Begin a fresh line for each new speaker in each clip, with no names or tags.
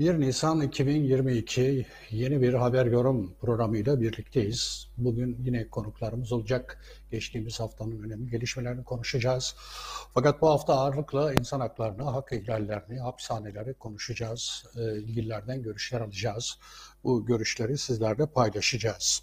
1 Nisan 2022 yeni bir haber yorum programıyla birlikteyiz. Bugün yine konuklarımız olacak. Geçtiğimiz haftanın önemli gelişmelerini konuşacağız. Fakat bu hafta ağırlıkla insan haklarını, hak ihlallerini, hapishaneleri konuşacağız. Ee, ilgililerden görüşler alacağız. Bu görüşleri sizlerle paylaşacağız.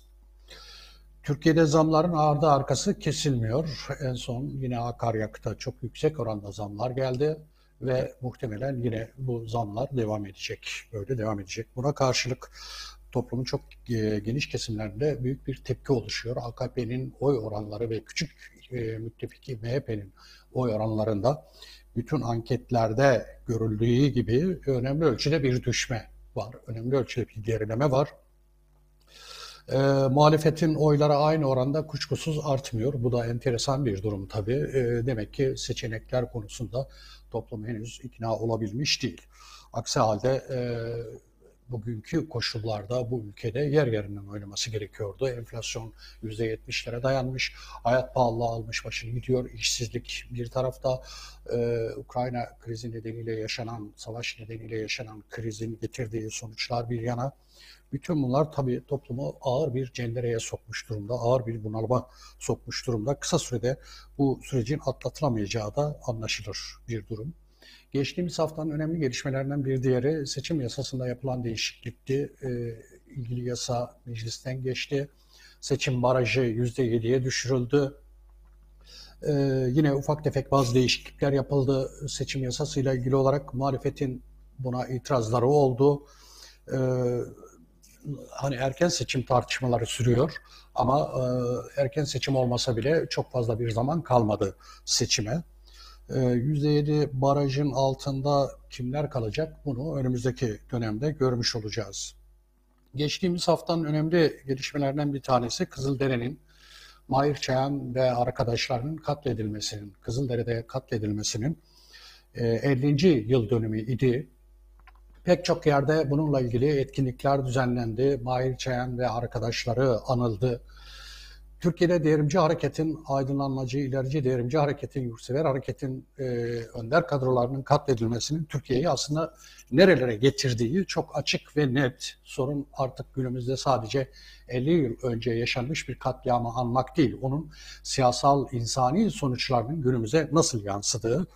Türkiye'de zamların ardı arkası kesilmiyor. En son yine akaryakıta çok yüksek oranda zamlar geldi ve muhtemelen yine bu zamlar devam edecek. Böyle devam edecek. Buna karşılık toplumun çok e, geniş kesimlerinde büyük bir tepki oluşuyor. AKP'nin oy oranları ve küçük e, müttefiki MHP'nin oy oranlarında bütün anketlerde görüldüğü gibi önemli ölçüde bir düşme var. Önemli ölçüde bir gerileme var. E, muhalefetin oyları aynı oranda kuşkusuz artmıyor. Bu da enteresan bir durum tabii. E, demek ki seçenekler konusunda toplum henüz ikna olabilmiş değil. Aksi halde e, bugünkü koşullarda bu ülkede yer yerinden oynaması gerekiyordu. Enflasyon %70'lere dayanmış, hayat pahalılığı almış başını gidiyor, işsizlik bir tarafta e, Ukrayna krizi nedeniyle yaşanan, savaş nedeniyle yaşanan krizin getirdiği sonuçlar bir yana. Bütün bunlar tabii toplumu ağır bir cendereye sokmuş durumda, ağır bir bunalıma sokmuş durumda. Kısa sürede bu sürecin atlatılamayacağı da anlaşılır bir durum. Geçtiğimiz haftanın önemli gelişmelerinden bir diğeri seçim yasasında yapılan değişiklikti. E, ilgili yasa meclisten geçti. Seçim barajı %7'ye düşürüldü. Ee, yine ufak tefek bazı değişiklikler yapıldı seçim yasasıyla ilgili olarak muhalefetin buna itirazları oldu. Ee, hani erken seçim tartışmaları sürüyor ama e, erken seçim olmasa bile çok fazla bir zaman kalmadı seçime. %7 barajın altında kimler kalacak bunu önümüzdeki dönemde görmüş olacağız. Geçtiğimiz haftanın önemli gelişmelerinden bir tanesi Kızıldere'nin Mahir Çayan ve arkadaşlarının katledilmesinin, Kızıldere'de katledilmesinin 50. yıl dönümü idi. Pek çok yerde bununla ilgili etkinlikler düzenlendi. Mahir Çayan ve arkadaşları anıldı. Türkiye'de devrimci hareketin, aydınlanmacı, ilerici devrimci hareketin, yurtsever hareketin e, önder kadrolarının katledilmesinin Türkiye'yi aslında nerelere getirdiği çok açık ve net. Sorun artık günümüzde sadece 50 yıl önce yaşanmış bir katliamı anmak değil. Onun siyasal, insani sonuçlarının günümüze nasıl yansıdığı.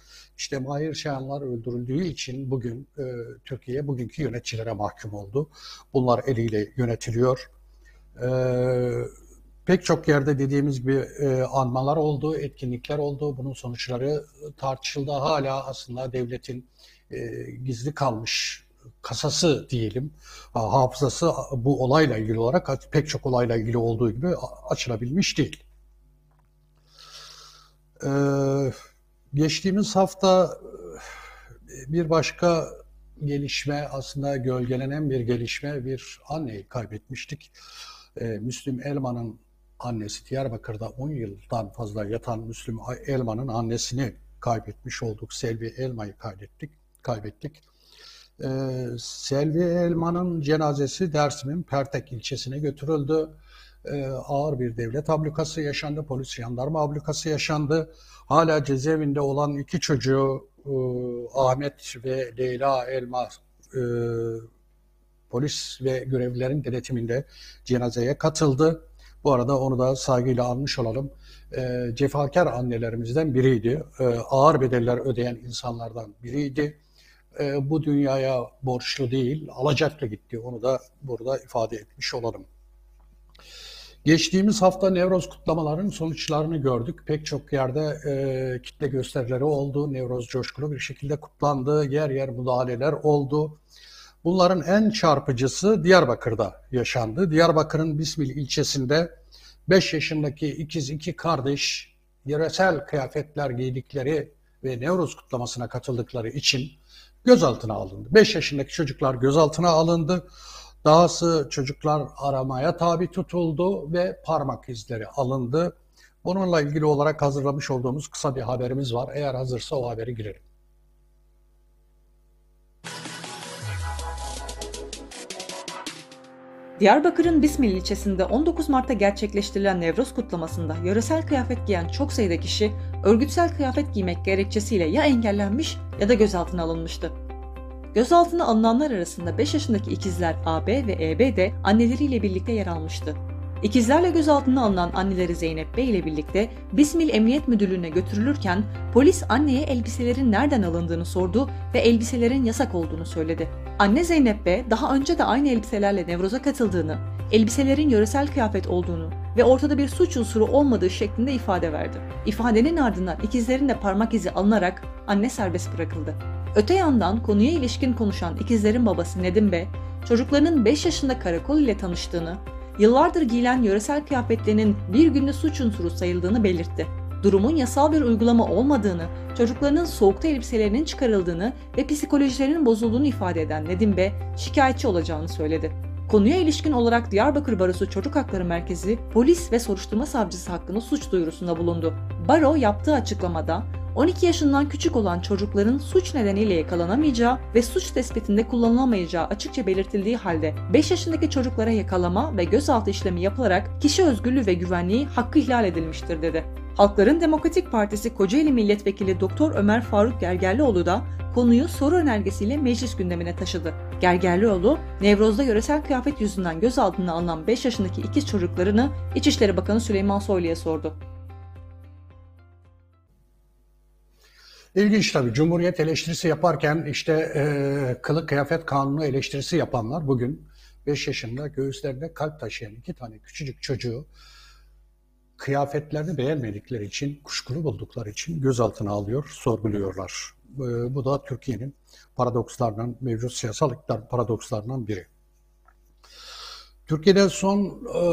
İşte Mahir Şahanlar öldürüldüğü için bugün e, Türkiye bugünkü yöneticilere mahkum oldu. Bunlar eliyle yönetiliyor. Eee pek çok yerde dediğimiz gibi e, anmalar oldu, etkinlikler oldu. Bunun sonuçları tartışıldı. Hala aslında devletin e, gizli kalmış kasası diyelim, hafızası bu olayla ilgili olarak pek çok olayla ilgili olduğu gibi açılabilmiş değil. Ee, geçtiğimiz hafta e, bir başka gelişme aslında gölgelenen bir gelişme bir anneyi kaybetmiştik. Ee, Müslüm Elman'ın annesi Diyarbakır'da 10 yıldan fazla yatan Müslüm Elman'ın annesini kaybetmiş olduk. Selvi Elma'yı kaybettik. kaybettik. Ee, Selvi Elman'ın cenazesi Dersim'in Pertek ilçesine götürüldü. Ee, ağır bir devlet ablukası yaşandı, polis jandarma ablukası yaşandı. Hala cezaevinde olan iki çocuğu e, Ahmet ve Leyla Elma e, polis ve görevlilerin denetiminde cenazeye katıldı. Bu arada onu da saygıyla almış olalım. E, cefakar annelerimizden biriydi. E, ağır bedeller ödeyen insanlardan biriydi. E, bu dünyaya borçlu değil, alacaklı gitti. Onu da burada ifade etmiş olalım. Geçtiğimiz hafta Nevroz kutlamalarının sonuçlarını gördük. Pek çok yerde e, kitle gösterileri oldu. Nevroz coşkulu bir şekilde kutlandı. Yer yer müdahaleler oldu. Bunların en çarpıcısı Diyarbakır'da yaşandı. Diyarbakır'ın Bismil ilçesinde 5 yaşındaki ikiz iki kardeş yöresel kıyafetler giydikleri ve Nevruz kutlamasına katıldıkları için gözaltına alındı. 5 yaşındaki çocuklar gözaltına alındı. Dahası çocuklar aramaya tabi tutuldu ve parmak izleri alındı. Bununla ilgili olarak hazırlamış olduğumuz kısa bir haberimiz var. Eğer hazırsa o haberi girelim.
Diyarbakır'ın Bismil ilçesinde 19 Mart'ta gerçekleştirilen Nevroz kutlamasında yöresel kıyafet giyen çok sayıda kişi örgütsel kıyafet giymek gerekçesiyle ya engellenmiş ya da gözaltına alınmıştı. Gözaltına alınanlar arasında 5 yaşındaki ikizler AB ve EB de anneleriyle birlikte yer almıştı. İkizlerle gözaltına alınan anneleri Zeynep Bey ile birlikte Bismil Emniyet Müdürlüğü'ne götürülürken polis anneye elbiselerin nereden alındığını sordu ve elbiselerin yasak olduğunu söyledi. Anne Zeynep Bey daha önce de aynı elbiselerle Nevroz'a katıldığını, elbiselerin yöresel kıyafet olduğunu ve ortada bir suç unsuru olmadığı şeklinde ifade verdi. İfadenin ardından ikizlerin de parmak izi alınarak anne serbest bırakıldı. Öte yandan konuya ilişkin konuşan ikizlerin babası Nedim Bey, çocuklarının 5 yaşında karakol ile tanıştığını, yıllardır giyilen yöresel kıyafetlerinin bir günde suç unsuru sayıldığını belirtti. Durumun yasal bir uygulama olmadığını, çocuklarının soğukta elbiselerinin çıkarıldığını ve psikolojilerinin bozulduğunu ifade eden Nedim Bey, şikayetçi olacağını söyledi. Konuya ilişkin olarak Diyarbakır Barosu Çocuk Hakları Merkezi, polis ve soruşturma savcısı hakkında suç duyurusunda bulundu. Baro yaptığı açıklamada, 12 yaşından küçük olan çocukların suç nedeniyle yakalanamayacağı ve suç tespitinde kullanılamayacağı açıkça belirtildiği halde 5 yaşındaki çocuklara yakalama ve gözaltı işlemi yapılarak kişi özgürlüğü ve güvenliği hakkı ihlal edilmiştir dedi. Halkların Demokratik Partisi Kocaeli Milletvekili Doktor Ömer Faruk Gergerlioğlu da konuyu soru önergesiyle meclis gündemine taşıdı. Gergerlioğlu, Nevroz'da yöresel kıyafet yüzünden gözaltına alınan 5 yaşındaki ikiz çocuklarını İçişleri Bakanı Süleyman Soylu'ya sordu.
İlginç tabii. Cumhuriyet eleştirisi yaparken işte e, kılık kıyafet kanunu eleştirisi yapanlar bugün 5 yaşında göğüslerinde kalp taşıyan iki tane küçücük çocuğu kıyafetlerini beğenmedikleri için, kuşkulu buldukları için gözaltına alıyor, sorguluyorlar. E, bu da Türkiye'nin paradokslarından, mevcut siyasal iktidar paradokslarından biri. Türkiye'de son e,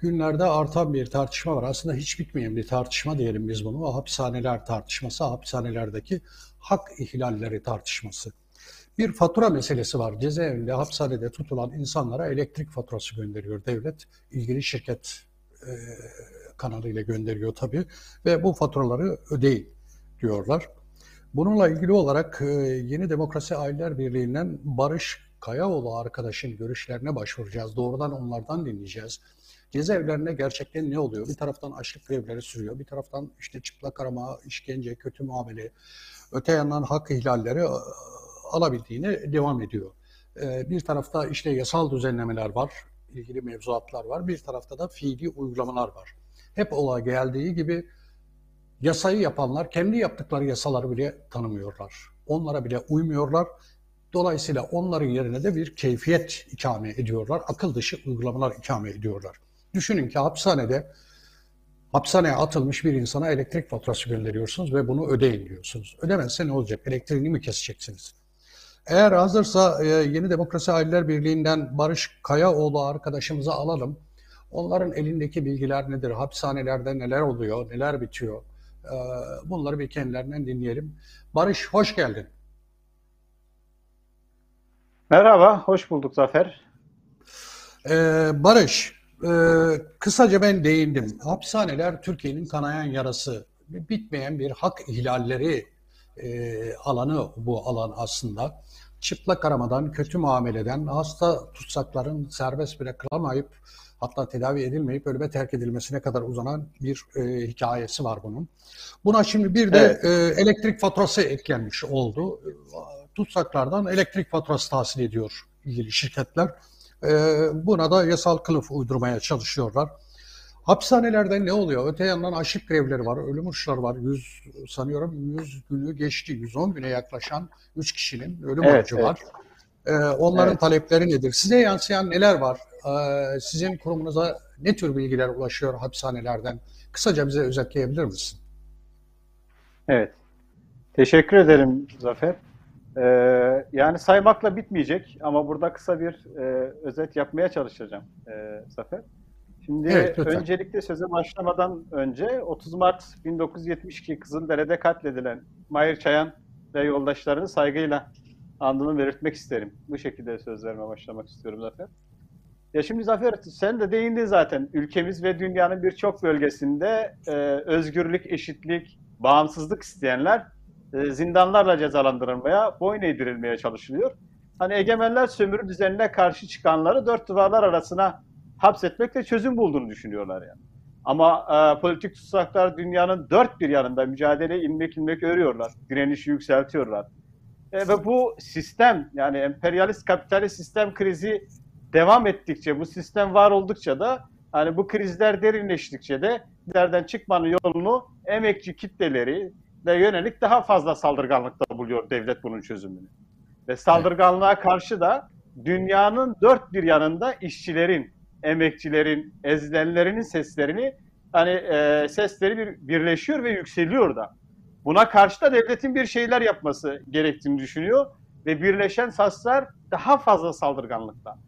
günlerde artan bir tartışma var. Aslında hiç bitmeyen bir tartışma diyelim biz bunu. Hapishaneler tartışması, hapishanelerdeki hak ihlalleri tartışması. Bir fatura meselesi var. Cezaevinde, hapishanede tutulan insanlara elektrik faturası gönderiyor devlet. ilgili şirket e, kanalıyla gönderiyor tabii. Ve bu faturaları ödeyin diyorlar. Bununla ilgili olarak e, Yeni Demokrasi Aileler Birliği'nden Barış Kayaoğlu arkadaşın görüşlerine başvuracağız. Doğrudan onlardan dinleyeceğiz. Cezaevlerinde gerçekten ne oluyor? Bir taraftan açlık grevleri sürüyor. Bir taraftan işte çıplak arama, işkence, kötü muamele. Öte yandan hak ihlalleri e, alabildiğine devam ediyor. E, bir tarafta işte yasal düzenlemeler var, ilgili mevzuatlar var. Bir tarafta da fiili uygulamalar var. Hep olay geldiği gibi yasayı yapanlar kendi yaptıkları yasaları bile tanımıyorlar. Onlara bile uymuyorlar Dolayısıyla onların yerine de bir keyfiyet ikame ediyorlar. Akıl dışı uygulamalar ikame ediyorlar. Düşünün ki hapishanede hapishaneye atılmış bir insana elektrik faturası gönderiyorsunuz ve bunu ödeyin diyorsunuz. Ödemezse ne olacak? Elektriğini mi keseceksiniz? Eğer hazırsa e, Yeni Demokrasi Aileler Birliği'nden Barış Kayaoğlu arkadaşımıza alalım. Onların elindeki bilgiler nedir? Hapishanelerde neler oluyor? Neler bitiyor? E, bunları bir kendilerinden dinleyelim. Barış hoş geldin.
Merhaba, hoş bulduk Zafer.
Ee, Barış, e, kısaca ben değindim. Hapishaneler Türkiye'nin kanayan yarası, bitmeyen bir hak ihlalleri e, alanı bu alan aslında. Çıplak aramadan, kötü muameleden, hasta tutsakların serbest bırakılamayıp hatta tedavi edilmeyip ölüme terk edilmesine kadar uzanan bir e, hikayesi var bunun. Buna şimdi bir de evet. e, elektrik faturası eklenmiş oldu tutsaklardan elektrik faturası tahsil ediyor ilgili şirketler. E, buna da yasal kılıf uydurmaya çalışıyorlar. Hapishanelerde ne oluyor? Öte yandan açlık grevleri var, ölüm uçları var. 100 sanıyorum 100 günü geçti. 110 güne yaklaşan 3 kişinin ölüm evet, orucu evet. var. Ee, onların evet. talepleri nedir? Size yansıyan neler var? Ee, sizin kurumunuza ne tür bilgiler ulaşıyor hapishanelerden? Kısaca bize özetleyebilir misin?
Evet. Teşekkür ederim Zafer. Ee, yani saymakla bitmeyecek ama burada kısa bir e, özet yapmaya çalışacağım e, Zafer. Şimdi evet, öncelikle söze başlamadan önce 30 Mart 1972 Kızıldere'de katledilen Mahir Çayan ve yoldaşlarını saygıyla andını belirtmek isterim. Bu şekilde sözlerime başlamak istiyorum Zafer. Ya şimdi Zafer sen de değindin zaten. Ülkemiz ve dünyanın birçok bölgesinde e, özgürlük, eşitlik, bağımsızlık isteyenler e, zindanlarla cezalandırılmaya, boyun eğdirilmeye çalışılıyor. Hani egemenler sömürü düzenine karşı çıkanları dört duvarlar arasına hapsetmekle çözüm bulduğunu düşünüyorlar yani. Ama e, politik tutsaklar dünyanın dört bir yanında mücadele ilmek ilmek örüyorlar. Direnişi yükseltiyorlar. E, ve bu sistem yani emperyalist kapitalist sistem krizi devam ettikçe, bu sistem var oldukça da hani bu krizler derinleştikçe de krizlerden çıkmanın yolunu emekçi kitleleri yönelik daha fazla saldırganlıkta buluyor devlet bunun çözümünü. Ve saldırganlığa karşı da dünyanın dört bir yanında işçilerin, emekçilerin, ezilenlerinin seslerini hani e, sesleri bir, birleşiyor ve yükseliyor da. Buna karşı da devletin bir şeyler yapması gerektiğini düşünüyor ve birleşen saslar daha fazla saldırganlıkla,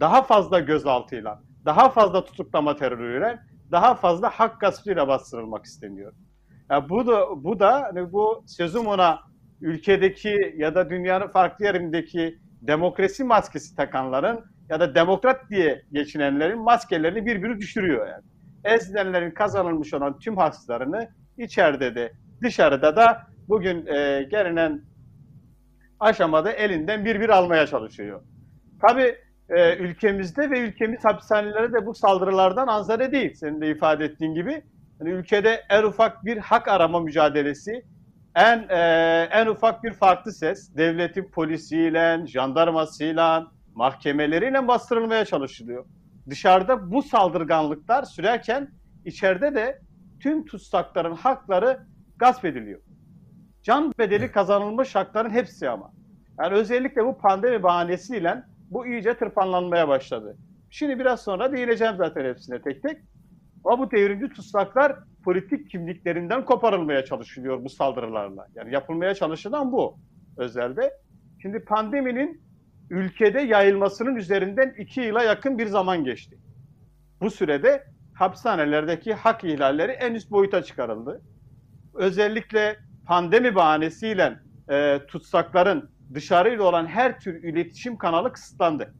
daha fazla gözaltıyla, daha fazla tutuklama terörüyle, daha fazla hak gaspıyla bastırılmak isteniyor. Yani bu da bu da hani bu sözüm ona ülkedeki ya da dünyanın farklı yerindeki demokrasi maskesi takanların ya da demokrat diye geçinenlerin maskelerini birbiri düşürüyor yani. Ezilenlerin kazanılmış olan tüm haklarını içeride de dışarıda da bugün e, gelinen aşamada elinden bir bir almaya çalışıyor. Tabii e, ülkemizde ve ülkemiz hapishaneleri de bu saldırılardan anzare değil. Senin de ifade ettiğin gibi. Yani ülkede en ufak bir hak arama mücadelesi, en e, en ufak bir farklı ses, devletin polisiyle, jandarmasıyla, mahkemeleriyle bastırılmaya çalışılıyor. Dışarıda bu saldırganlıklar sürerken içeride de tüm tutsakların hakları gasp ediliyor. Can bedeli kazanılmış hakların hepsi ama. Yani özellikle bu pandemi bahanesiyle bu iyice tırpanlanmaya başladı. Şimdi biraz sonra değineceğim zaten hepsine tek tek. Ama bu devrimci tutsaklar politik kimliklerinden koparılmaya çalışılıyor bu saldırılarla. Yani yapılmaya çalışılan bu özelde. Şimdi pandeminin ülkede yayılmasının üzerinden iki yıla yakın bir zaman geçti. Bu sürede hapishanelerdeki hak ihlalleri en üst boyuta çıkarıldı. Özellikle pandemi bahanesiyle e, tutsakların dışarıyla olan her tür iletişim kanalı kısıtlandı.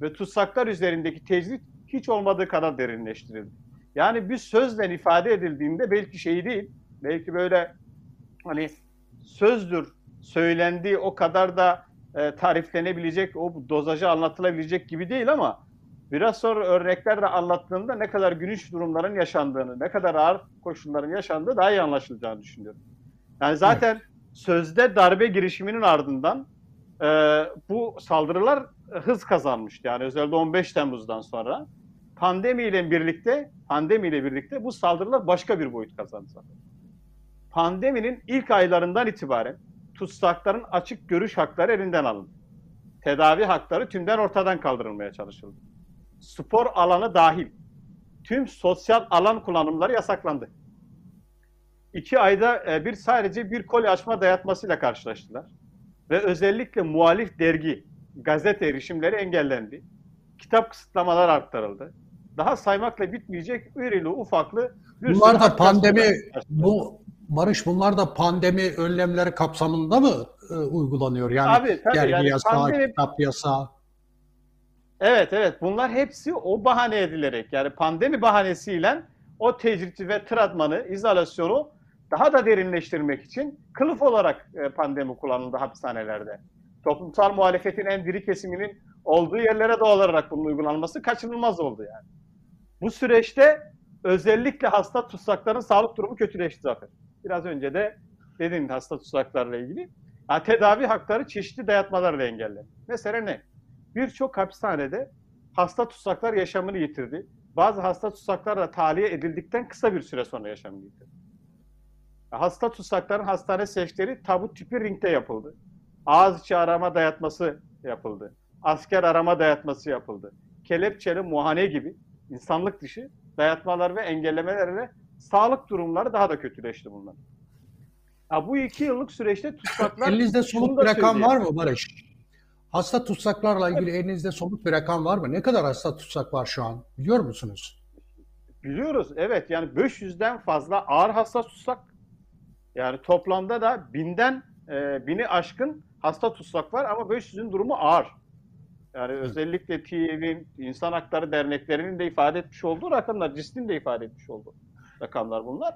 Ve tutsaklar üzerindeki tecrit hiç olmadığı kadar derinleştirildi. Yani bir sözle ifade edildiğinde belki şey değil, belki böyle hani sözdür söylendiği o kadar da e, tariflenebilecek, o dozajı anlatılabilecek gibi değil ama biraz sonra örneklerle anlattığında ne kadar gülünç durumların yaşandığını, ne kadar ağır koşulların yaşandığı daha iyi anlaşılacağını düşünüyorum. Yani zaten evet. sözde darbe girişiminin ardından e, bu saldırılar hız kazanmıştı. Yani özellikle 15 Temmuz'dan sonra pandemiyle birlikte pandemiyle birlikte bu saldırılar başka bir boyut kazandı zaten. Pandeminin ilk aylarından itibaren tutsakların açık görüş hakları elinden alındı. Tedavi hakları tümden ortadan kaldırılmaya çalışıldı. Spor alanı dahil tüm sosyal alan kullanımları yasaklandı. İki ayda e, bir sadece bir koli açma dayatmasıyla karşılaştılar. Ve özellikle muhalif dergi, gazete erişimleri engellendi. Kitap kısıtlamalar arttırıldı. Daha saymakla bitmeyecek irili ufaklı bir
Bunlar da pandemi, bu Barış bunlar da pandemi önlemleri kapsamında mı e, uygulanıyor? Yani
Abi, tabii,
dergi
yani
yasağı,
pandemi...
kitap yasağı.
Evet evet bunlar hepsi o bahane edilerek yani pandemi bahanesiyle o tecriti ve tratmanı, izolasyonu daha da derinleştirmek için kılıf olarak e, pandemi kullanıldı hapishanelerde. Toplumsal muhalefetin en diri kesiminin olduğu yerlere doğal olarak bunun uygulanması kaçınılmaz oldu yani. Bu süreçte özellikle hasta tutsakların sağlık durumu kötüleşti zaten. Biraz önce de dedim hasta tutsaklarla ilgili. Yani tedavi hakları çeşitli dayatmalarla engellendi. Mesela ne? Birçok hapishanede hasta tutsaklar yaşamını yitirdi. Bazı hasta tutsaklar da tahliye edildikten kısa bir süre sonra yaşamını yitirdi. Hasta tutsakların hastane seçleri tabut tipi ringde yapıldı. Ağız içi arama dayatması yapıldı. Asker arama dayatması yapıldı. Kelepçeli muhane gibi insanlık dışı dayatmalar ve engellemelerle sağlık durumları daha da kötüleşti bunlar. Ya bu iki yıllık süreçte tutsaklar...
Elinizde somut bir rakam var mı Barış? Hasta tutsaklarla ilgili evet. elinizde somut bir rakam var mı? Ne kadar hasta tutsak var şu an? Biliyor musunuz?
Biliyoruz evet yani 500'den fazla ağır hasta tutsak yani toplamda da binden e, bini aşkın hasta tutsak var ama 500'ün durumu ağır. Yani özellikle TİEV'in, insan hakları derneklerinin de ifade etmiş olduğu rakamlar, CIS'in de ifade etmiş olduğu rakamlar bunlar.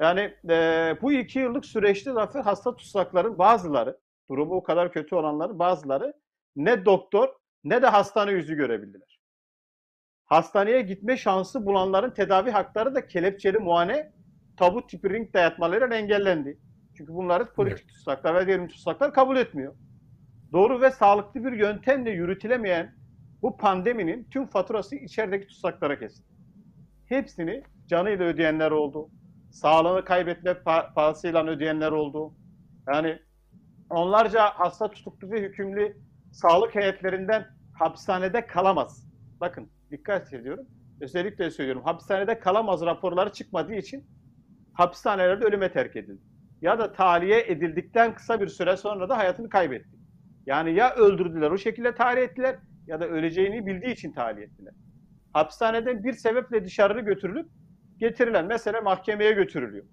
Yani e, bu iki yıllık süreçte zaten hasta tutsakların bazıları, durumu o kadar kötü olanların bazıları ne doktor ne de hastane yüzü görebildiler. Hastaneye gitme şansı bulanların tedavi hakları da kelepçeli muayene tabu tipi ring dayatmalarıyla engellendi. Çünkü bunları politik evet. tutsaklar ve diğer tutsaklar kabul etmiyor. Doğru ve sağlıklı bir yöntemle yürütülemeyen bu pandeminin tüm faturası içerideki tutsaklara kesildi. Hepsini canıyla ödeyenler oldu. Sağlığını kaybetme pahasıyla ödeyenler oldu. Yani onlarca hasta tutuklu ve hükümlü sağlık heyetlerinden hapishanede kalamaz. Bakın dikkat ediyorum. Özellikle söylüyorum. Hapishanede kalamaz raporları çıkmadığı için hapishanelerde ölüme terk edildi. Ya da tahliye edildikten kısa bir süre sonra da hayatını kaybetti. Yani ya öldürdüler o şekilde tahliye ettiler ya da öleceğini bildiği için tahliye ettiler. Hapishaneden bir sebeple dışarı götürülüp getirilen mesela mahkemeye götürülüyor.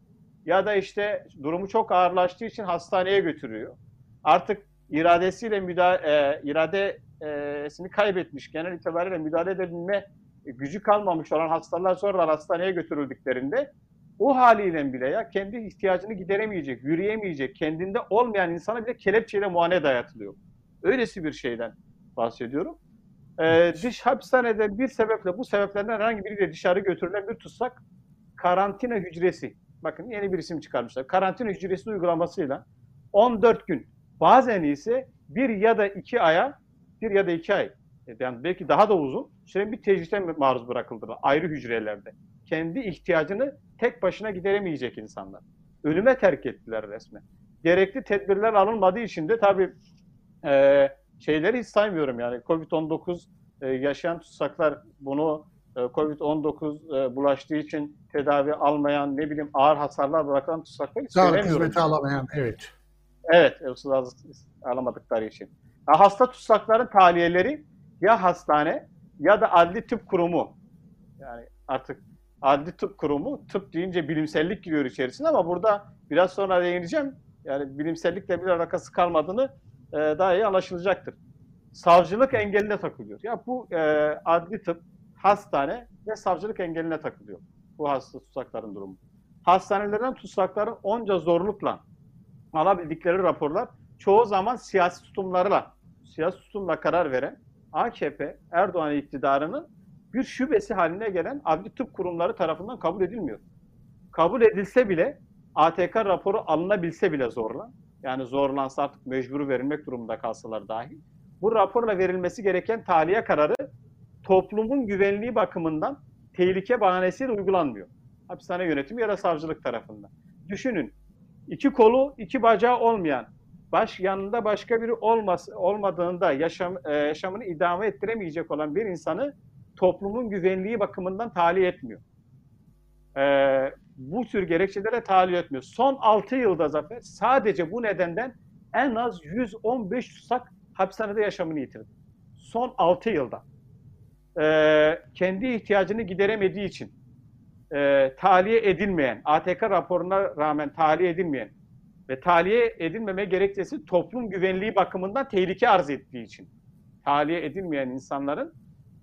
Ya da işte durumu çok ağırlaştığı için hastaneye götürüyor. Artık iradesiyle müdahale, e, iradesini kaybetmiş, genel itibariyle müdahale edebilme gücü kalmamış olan hastalar sonra hastaneye götürüldüklerinde o haliyle bile ya kendi ihtiyacını gideremeyecek, yürüyemeyecek, kendinde olmayan insana bile kelepçeyle muayene dayatılıyor. Öylesi bir şeyden bahsediyorum. Ee, dış hapishanede bir sebeple, bu sebeplerden herhangi biriyle dışarı götürülen bir tutsak karantina hücresi. Bakın yeni bir isim çıkarmışlar. Karantina hücresi uygulamasıyla 14 gün, bazen ise bir ya da iki aya, bir ya da iki ay, yani belki daha da uzun süre bir tecrite maruz bırakıldılar ayrı hücrelerde. Kendi ihtiyacını tek başına gideremeyecek insanlar. Ölüme terk ettiler resmen. Gerekli tedbirler alınmadığı için de tabii e, şeyleri hiç saymıyorum yani Covid-19 e, yaşayan tutsaklar bunu e, Covid-19 e, bulaştığı için tedavi almayan ne bileyim ağır hasarlar bırakan tutsaklar hiç
Sağlık hizmeti alamayan evet.
Evet, ıssız alamadıkları için. Ya hasta tutsakların tahliyeleri ya hastane ya da adli tıp kurumu. Yani artık adli tıp kurumu, tıp deyince bilimsellik giriyor içerisine ama burada biraz sonra değineceğim. Yani bilimsellikle bir alakası kalmadığını e, daha iyi anlaşılacaktır. Savcılık engeline takılıyor. Ya bu e, adli tıp, hastane ve savcılık engeline takılıyor. Bu hasta tutsakların durumu. Hastanelerden tutsakların onca zorlukla alabildikleri raporlar çoğu zaman siyasi tutumlarla, siyasi tutumla karar veren AKP, Erdoğan iktidarının bir şubesi haline gelen adli tıp kurumları tarafından kabul edilmiyor. Kabul edilse bile ATK raporu alınabilse bile zorla, yani zorlansa artık mecburu verilmek durumunda kalsalar dahi, bu raporla verilmesi gereken tahliye kararı toplumun güvenliği bakımından tehlike bahanesiyle uygulanmıyor. Hapishane yönetimi ya da savcılık tarafından. Düşünün, iki kolu, iki bacağı olmayan, baş yanında başka biri olmaz, olmadığında yaşam, e, yaşamını idame ettiremeyecek olan bir insanı toplumun güvenliği bakımından tahliye etmiyor. E, bu tür gerekçelere tahliye etmiyor. Son 6 yılda Zafer sadece bu nedenden en az 115 tutsak hapishanede yaşamını yitirdi. Son 6 yılda. E, kendi ihtiyacını gideremediği için e, tahliye edilmeyen, ATK raporuna rağmen tahliye edilmeyen ve tahliye edilmeme gerekçesi toplum güvenliği bakımından tehlike arz ettiği için tahliye edilmeyen insanların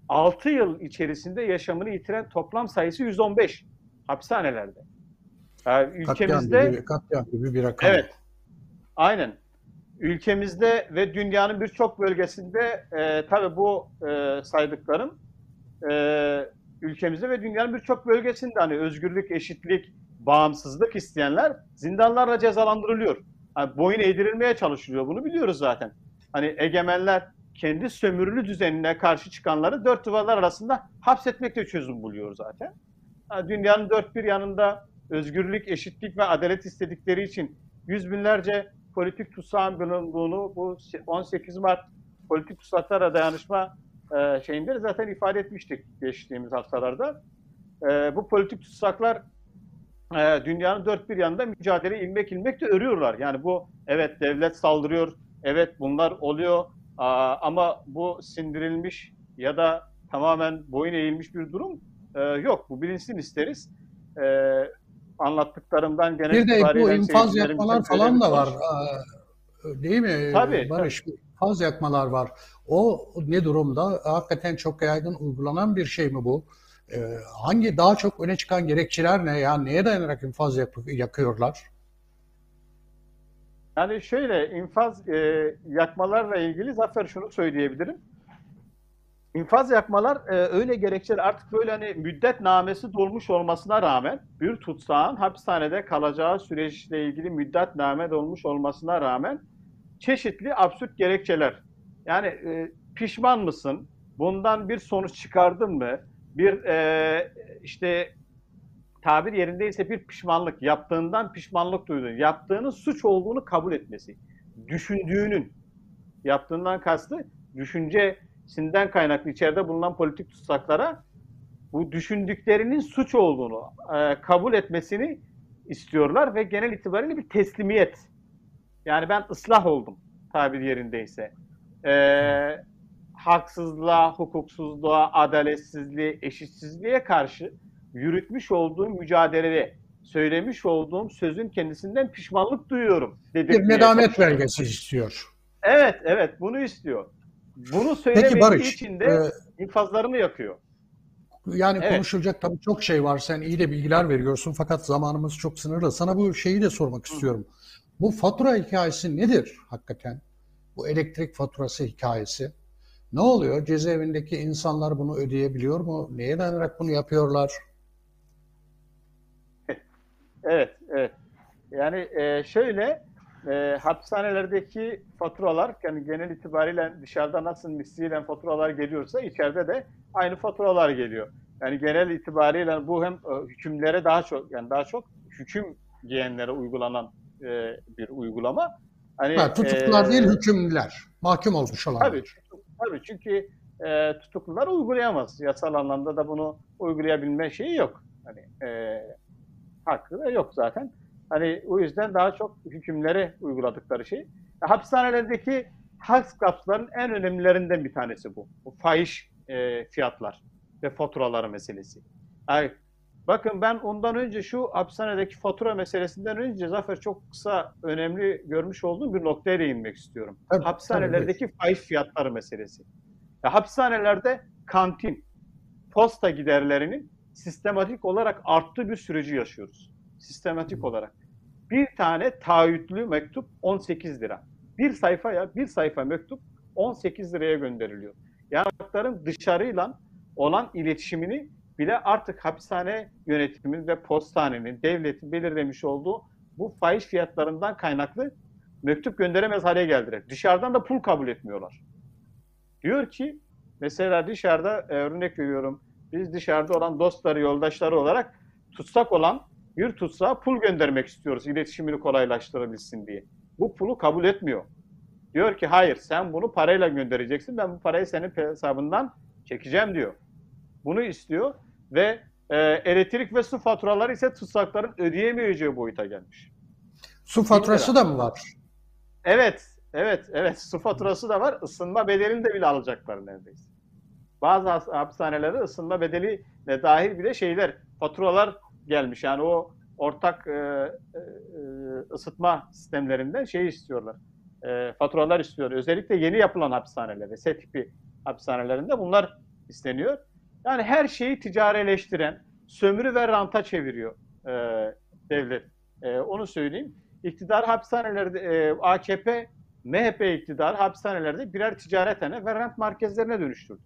6 yıl içerisinde yaşamını yitiren toplam sayısı 115 hapishanelerde. Yani ülkemizde
katliam gibi, katliam gibi bir rakam.
Evet. Aynen. Ülkemizde ve dünyanın birçok bölgesinde e, tabii bu e, saydıklarım e, ülkemizde ve dünyanın birçok bölgesinde hani özgürlük, eşitlik, bağımsızlık isteyenler zindanlarla cezalandırılıyor. Yani boyun eğdirilmeye çalışılıyor. Bunu biliyoruz zaten. Hani egemenler kendi sömürülü düzenine karşı çıkanları dört duvarlar arasında hapsetmekle çözüm buluyor zaten. Dünyanın dört bir yanında özgürlük, eşitlik ve adalet istedikleri için yüz binlerce politik tutsağın bulunduğunu bu 18 Mart politik tutsaklara dayanışma e, şeyinde zaten ifade etmiştik geçtiğimiz haftalarda. E, bu politik tutsaklar e, dünyanın dört bir yanında mücadele ilmek ilmek de örüyorlar. Yani bu evet devlet saldırıyor, evet bunlar oluyor Aa, ama bu sindirilmiş ya da tamamen boyun eğilmiş bir durum e, yok. Bu bilinsin isteriz. E, anlattıklarımdan genel
Bir de bu infaz yakmalar falan da var. Aa, Değil mi
Tabii,
Barış? İnfaz yakmalar var. O ne durumda? Hakikaten çok yaygın uygulanan bir şey mi bu? Ee, hangi daha çok öne çıkan gerekçeler ne? Yani neye dayanarak infaz yak- yakıyorlar?
Yani şöyle infaz e, yakmalarla ilgili Zafer şunu söyleyebilirim. İnfaz yakmalar e, öyle gerekçeli artık böyle hani müddet namesi dolmuş olmasına rağmen bir tutsağın hapishanede kalacağı süreçle ilgili müddet name dolmuş olmasına rağmen çeşitli absürt gerekçeler. Yani e, pişman mısın? Bundan bir sonuç çıkardın mı? Bir e, işte tabir yerindeyse bir pişmanlık, yaptığından pişmanlık duyduğun, yaptığının suç olduğunu kabul etmesi, düşündüğünün, yaptığından kastı düşüncesinden kaynaklı içeride bulunan politik tutsaklara bu düşündüklerinin suç olduğunu e, kabul etmesini istiyorlar ve genel itibariyle bir teslimiyet. Yani ben ıslah oldum tabir yerindeyse. E, haksızlığa, hukuksuzluğa, adaletsizliğe, eşitsizliğe karşı yürütmüş olduğum mücadelede söylemiş olduğum sözün kendisinden pişmanlık duyuyorum.
Bir nedamet belgesi istiyor.
Evet, evet bunu istiyor. Bunu söylemediği
Barış,
için de
e,
infazlarını yakıyor.
yani
Evet.
konuşulacak tabii çok şey var. Sen iyi de bilgiler veriyorsun fakat zamanımız çok sınırlı. Sana bu şeyi de sormak istiyorum. Bu fatura hikayesi nedir hakikaten? Bu elektrik faturası hikayesi. Ne oluyor? Cezaevindeki insanlar bunu ödeyebiliyor mu? Neye dayanarak bunu yapıyorlar?
Evet, evet. Yani e, şöyle e, hapishanelerdeki faturalar yani genel itibariyle dışarıda nasıl misliyle faturalar geliyorsa içeride de aynı faturalar geliyor. Yani genel itibariyle bu hem e, hükümlere daha çok yani daha çok hüküm giyenlere uygulanan e, bir uygulama. Hani
Ha, tutuklular
e,
değil, hükümlüler. Mahkum olmuş olanlar.
Tabii, tabii çünkü e, tutuklular uygulayamaz. Yasal anlamda da bunu uygulayabilme şeyi yok. Hani e, hakkı da yok zaten. Hani o yüzden daha çok hükümlere uyguladıkları şey. Hapishanelerdeki hak kapsların en önemlilerinden bir tanesi bu. Bu fahiş e, fiyatlar ve faturaları meselesi. Yani, bakın ben ondan önce şu hapishanedeki fatura meselesinden önce Zafer çok kısa önemli görmüş olduğum bir noktaya değinmek istiyorum.
Tabii,
hapishanelerdeki fahiş fiyatları meselesi. Ya, hapishanelerde kantin, posta giderlerinin sistematik olarak arttığı bir süreci yaşıyoruz. Sistematik olarak. Bir tane taahhütlü mektup 18 lira. Bir sayfa ya, bir sayfa mektup 18 liraya gönderiliyor. Yani hakların dışarıyla olan iletişimini bile artık hapishane yönetiminin ve postanenin, devletin belirlemiş olduğu bu fahiş fiyatlarından kaynaklı mektup gönderemez hale geldiler. Dışarıdan da pul kabul etmiyorlar. Diyor ki mesela dışarıda e, örnek veriyorum biz dışarıda olan dostları, yoldaşları olarak tutsak olan bir tutsağa pul göndermek istiyoruz iletişimini kolaylaştırabilsin diye. Bu pulu kabul etmiyor. Diyor ki hayır sen bunu parayla göndereceksin ben bu parayı senin hesabından çekeceğim diyor. Bunu istiyor ve e, elektrik ve su faturaları ise tutsakların ödeyemeyeceği boyuta gelmiş.
Su faturası da mı var?
Evet, evet, evet. Su faturası da var. Isınma bedelini de bile alacaklar neredeyse. Bazı hapishanelerde ısınma bedeli de dahil bile şeyler, faturalar gelmiş. Yani o ortak e, e, e, ısıtma sistemlerinden şey istiyorlar. E, faturalar istiyor. Özellikle yeni yapılan hapishanelerde, S tipi hapishanelerinde bunlar isteniyor. Yani her şeyi ticarileştiren, sömürü ve ranta çeviriyor e, devlet. E, onu söyleyeyim. İktidar hapishanelerde, e, AKP, MHP iktidar hapishanelerde birer ticarethane ve rant merkezlerine dönüştürdü.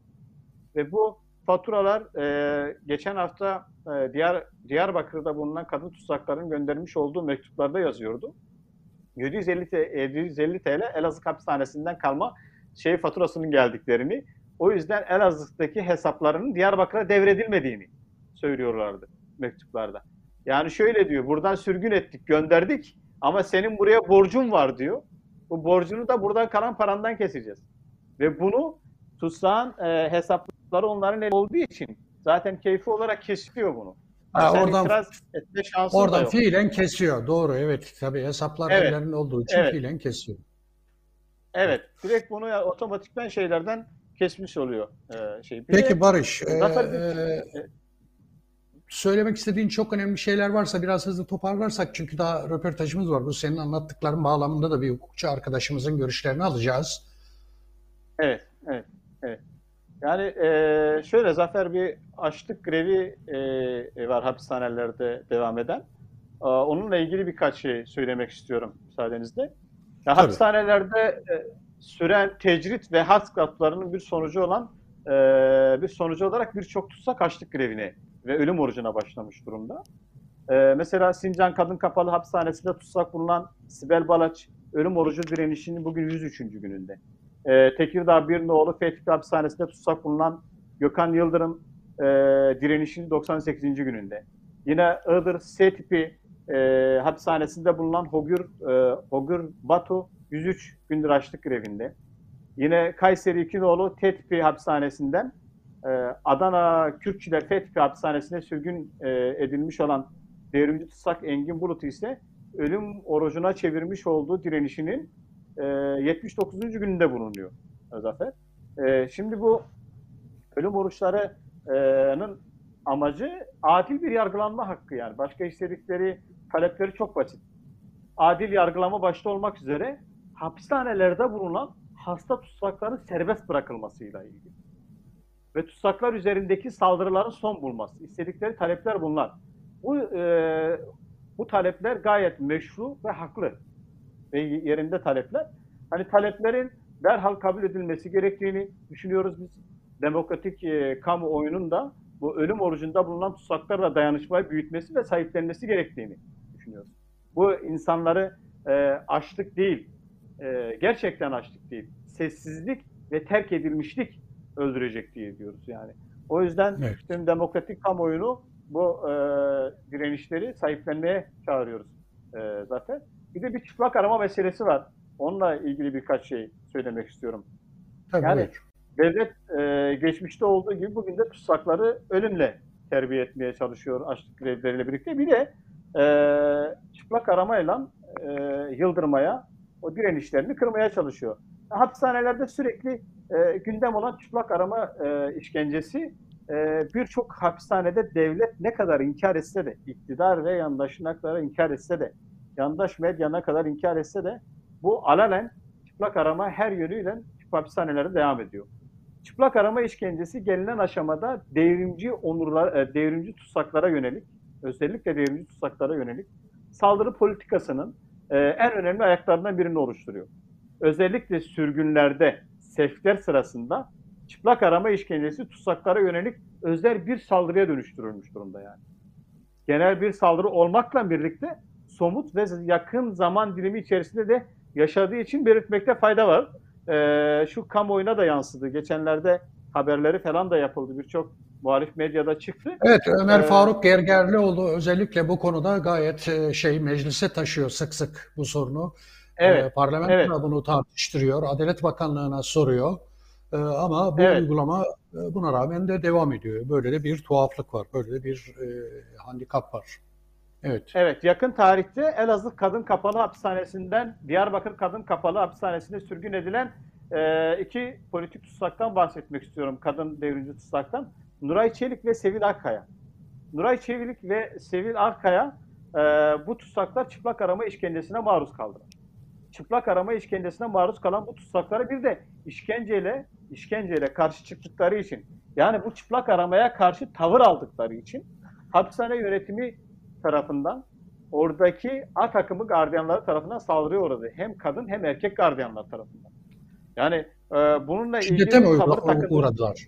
Ve bu faturalar e, geçen hafta e, Diyar, Diyarbakır'da bulunan kadın tutsakların göndermiş olduğu mektuplarda yazıyordu. 750, T- 750 TL Elazığ hapishanesinden kalma şey faturasının geldiklerini, o yüzden Elazığ'daki hesaplarının Diyarbakır'a devredilmediğini söylüyorlardı mektuplarda. Yani şöyle diyor, buradan sürgün ettik, gönderdik ama senin buraya borcun var diyor. Bu borcunu da buradan kalan parandan keseceğiz. Ve bunu tutsağın e, hesapları onların elinde olduğu için zaten keyfi olarak kesiyor bunu.
Ha,
Sen
oradan
itiraz etme şansın da
oradan
yok.
fiilen kesiyor. Doğru evet. Tabii hesaplar
Evet.
ellerinde olduğu için
Evet.
fiilen kesiyor.
Evet, direkt bunu ya, otomatikten şeylerden kesmiş oluyor e, şey. Bir de-
Peki Barış,
Zafer
e, e, söylemek istediğin çok önemli şeyler varsa biraz hızlı toparlarsak çünkü daha röportajımız var. Bu senin anlattıkların bağlamında da bir hukukçu arkadaşımızın görüşlerini alacağız.
Evet, evet, evet. Yani e, şöyle Zafer bir açlık grevi e, var hapishanelerde devam eden. E, onunla ilgili birkaç şey söylemek istiyorum müsaadenizle. Ya,
Tabii.
hapishanelerde e, süren tecrit ve has kaplarının bir sonucu olan e, bir sonucu olarak birçok tutsak açlık grevine ve ölüm orucuna başlamış durumda. E, mesela Sincan Kadın Kapalı Hapishanesi'nde tutsak bulunan Sibel Balaç ölüm orucu direnişinin bugün 103. gününde. E, Tekirdağ Bir Noğlu Fethi Hapishanesi'nde tutsak bulunan Gökhan Yıldırım e, direnişinin 98. gününde. Yine Iğdır S tipi e, hapishanesinde bulunan Hogür, e, Hogür Batu 103 gündür açlık grevinde. Yine Kayseri İkinoğlu T tipi hapishanesinden e, Adana Kürtçüler F tipi hapishanesine sürgün e, edilmiş olan devrimci tutsak Engin Bulut ise ölüm orucuna çevirmiş olduğu direnişinin e, 79. gününde bulunuyor Zafer. E, şimdi bu ölüm oruçlarının amacı adil bir yargılanma hakkı yani. Başka istedikleri talepleri çok basit. Adil yargılama başta olmak üzere hapishanelerde bulunan hasta tutsakların serbest bırakılmasıyla ilgili. Ve tutsaklar üzerindeki saldırıların son bulması. İstedikleri talepler bunlar. Bu e, bu talepler gayet meşru ve haklı yerinde talepler. Hani taleplerin derhal kabul edilmesi gerektiğini düşünüyoruz biz. Demokratik e, kamuoyunun da bu ölüm orucunda bulunan tutsaklarla dayanışmayı büyütmesi ve sahiplenmesi gerektiğini düşünüyoruz. Bu insanları e, açlık değil, e, gerçekten açlık değil, sessizlik ve terk edilmişlik öldürecek diye diyoruz yani. O yüzden
Evet.
tüm demokratik kamuoyunu bu e, direnişleri sahiplenmeye çağırıyoruz e, zaten. Bir de bir çıplak arama meselesi var. Onunla ilgili birkaç şey söylemek istiyorum.
Tabii
Yani-
buyur.
Devlet e, geçmişte olduğu gibi bugün de tutsakları ölümle terbiye etmeye çalışıyor açlık grevleriyle birlikte. Bir de e, çıplak aramayla e, yıldırmaya, o direnişlerini kırmaya çalışıyor. Hapishanelerde sürekli e, gündem olan çıplak arama e, işkencesi e, birçok hapishanede devlet ne kadar inkar etse de, iktidar ve yandaşı ne kadar inkar etse de, yandaş medya ne kadar inkar etse de bu alalen çıplak arama her yönüyle hapishanelerde devam ediyor. Çıplak arama işkencesi gelinen aşamada devrimci onurlar, e, devrimci tutsaklara yönelik, özellikle devrimci tutsaklara yönelik saldırı politikasının e, en önemli ayaklarından birini oluşturuyor. Özellikle sürgünlerde, sefler sırasında çıplak arama işkencesi tutsaklara yönelik özel bir saldırıya dönüştürülmüş durumda yani. Genel bir saldırı olmakla birlikte somut ve yakın zaman dilimi içerisinde de yaşadığı için belirtmekte fayda var. Ee, şu kamuoyuna da yansıdı. Geçenlerde haberleri falan da yapıldı. Birçok muhalif medyada çıktı.
Evet Ömer
Ee,
Faruk Gergerlioğlu özellikle bu konuda gayet e, şey meclise taşıyor sık sık bu sorunu.
Evet,
E, Parlamento
evet.
bunu tartıştırıyor. Adalet Bakanlığı'na soruyor. E, ama bu
Evet.
uygulama e, buna rağmen de devam ediyor. Böyle de bir tuhaflık var. Böyle de bir e, handikap var. Evet.
Evet, yakın tarihte Elazığ Kadın Kapalı Hapishanesi'nden Diyarbakır Kadın Kapalı Hapishanesi'ne sürgün edilen e, iki politik tutsaktan bahsetmek istiyorum. Kadın devrimci tutsaktan. Nuray Çelik ve Sevil Akkaya. Nuray Çelik ve Sevil Akkaya e, bu tutsaklar çıplak arama işkencesine maruz kaldılar. Çıplak arama işkencesine maruz kalan bu tutsaklara bir de işkenceyle işkenceyle karşı çıktıkları için yani bu çıplak aramaya karşı tavır aldıkları için hapishane yönetimi tarafından oradaki A takımı gardiyanları tarafından saldırıya uğradı. Hem kadın hem erkek gardiyanlar tarafından. Yani e, bununla ilgili
Şiddete mi uğra-
takındı.
uğradılar?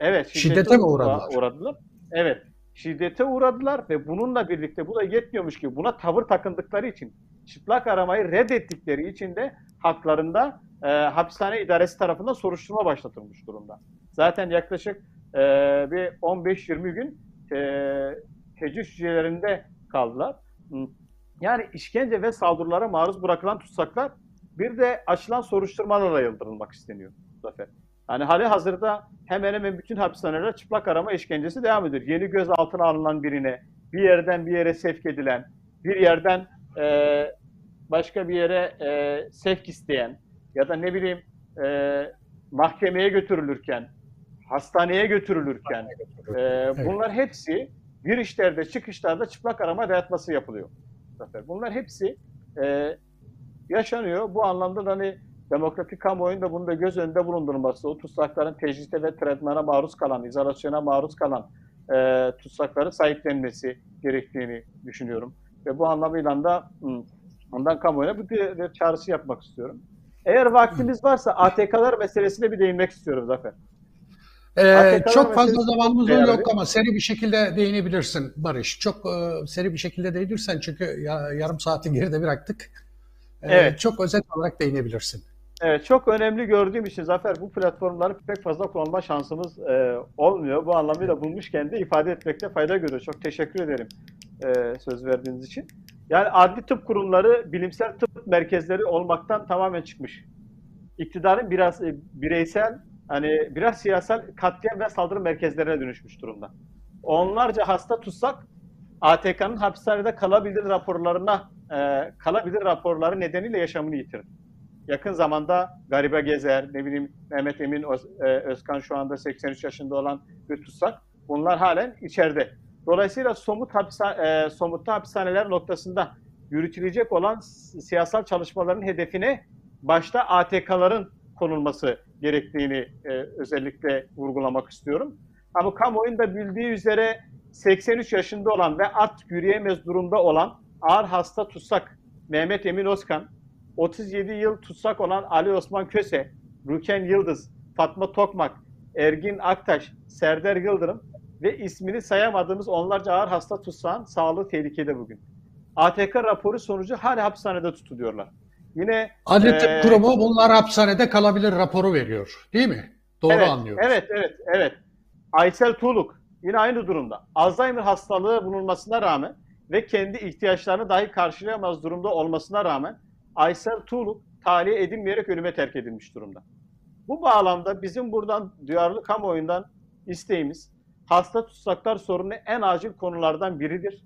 Evet,
Şiddete mi uğradılar?
uğradılar? Evet, şiddete uğradılar ve bununla birlikte bu da yetmiyormuş gibi buna tavır takındıkları için, çıplak aramayı reddettikleri için de haklarında e, hapishane idaresi tarafından soruşturma başlatılmış durumda. Zaten yaklaşık e, bir 15-20 gün e, tecrüt hücrelerinde kaldılar. Hı. Yani işkence ve saldırılara maruz bırakılan tutsaklar bir de açılan soruşturmalarla yıldırılmak isteniyor Zafer. Yani hali hazırda hemen hemen bütün hapishaneler çıplak arama işkencesi devam ediyor. Yeni gözaltına alınan birine, bir yerden bir yere sevk edilen, bir yerden e, başka bir yere e, sevk isteyen ya da ne bileyim e, mahkemeye götürülürken, hastaneye götürülürken e, bunlar hepsi girişlerde, çıkışlarda çıplak arama dayatması yapılıyor. Bunlar hepsi e, yaşanıyor. Bu anlamda da hani demokratik kamuoyunda bunu da göz önünde bulundurması, o tutsakların tecrite ve tretmana maruz kalan, izolasyona maruz kalan e, tutsakları sahiplenmesi gerektiğini düşünüyorum. Ve bu anlamıyla da ondan kamuoyuna bir çağrısı yapmak istiyorum. Eğer vaktimiz varsa ATK'lar meselesine bir değinmek istiyorum Zafer.
Ee, çok fazla zamanımız
değerli.
yok ama seri bir şekilde değinebilirsin Barış. Çok e, seri bir şekilde değinirsen çünkü ya, yarım saati geride bıraktık. Ee,
Evet.
Çok özet olarak değinebilirsin.
Evet, çok önemli gördüğüm için Zafer bu platformları pek fazla kullanma şansımız e, olmuyor. Bu anlamıyla bulmuşken de ifade etmekte fayda görüyor. Çok teşekkür ederim e, söz verdiğiniz için. Yani adli tıp kurumları bilimsel tıp merkezleri olmaktan tamamen çıkmış. İktidarın biraz e, bireysel, hani biraz siyasal katliam ve saldırı merkezlerine dönüşmüş durumda. Onlarca hasta tutsak ATK'nın hapishanede kalabilir raporlarına e, kalabilir raporları nedeniyle yaşamını yitirdi yakın zamanda Garibe Gezer, ne bileyim Mehmet Emin Öz- e, Özkan şu anda 83 yaşında olan bir tutsak. Bunlar halen içeride. Dolayısıyla somut hapishane, e, somutlu hapishaneler noktasında yürütülecek olan siyasal çalışmaların hedefine başta ATK'ların konulması gerektiğini e, özellikle vurgulamak istiyorum. Ama kamuoyunda bildiği üzere 83 yaşında olan ve artık yürüyemez durumda olan ağır hasta tutsak Mehmet Emin Özkan, 37 yıl tutsak olan Ali Osman Köse, Ruken Yıldız, Fatma Tokmak, Ergin Aktaş, Serdar Yıldırım ve ismini sayamadığımız onlarca ağır hasta tutsağın sağlığı tehlikede bugün. ATK raporu sonucu hala hapishanede tutuluyorlar. Yine Ee,
Tıp Kurumu bunlar hapishanede kalabilir raporu veriyor. Değil mi? Doğru
evet,
anlıyoruz.
Evet, evet, evet. Aysel Tuğluk yine aynı durumda. Alzheimer hastalığı bulunmasına rağmen ve kendi ihtiyaçlarını dahi karşılayamaz durumda olmasına rağmen Aysel Tuğluk tahliye edilmeyerek ölüme terk edilmiş durumda. Bu bağlamda bizim buradan duyarlı kamuoyundan isteğimiz hasta tutsaklar sorunu en acil konulardan biridir.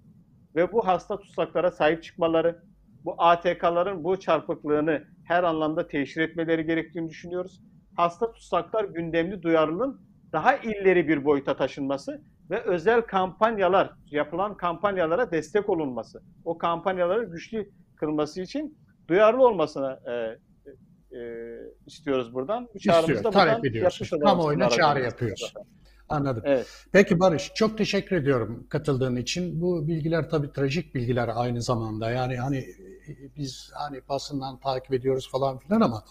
Ve bu hasta tutsaklara sahip çıkmaları, bu ATK'ların bu çarpıklığını her anlamda teşhir etmeleri gerektiğini düşünüyoruz. Hasta tutsaklar gündemli duyarlılığın daha illeri bir boyuta taşınması ve özel kampanyalar, yapılan kampanyalara destek olunması, o kampanyaları güçlü kılması için duyarlı olmasını e, e, istiyoruz buradan. Bu çağrımızı
İstiyor,
da buradan yapmış
Kamuoyuna
sizin
çağrı
aracınızla.
yapıyorsun. Anladım.
Evet.
Peki Barış, çok teşekkür ediyorum katıldığın için. Bu bilgiler tabii trajik bilgiler aynı zamanda. Yani hani e, biz hani basından takip ediyoruz falan filan ama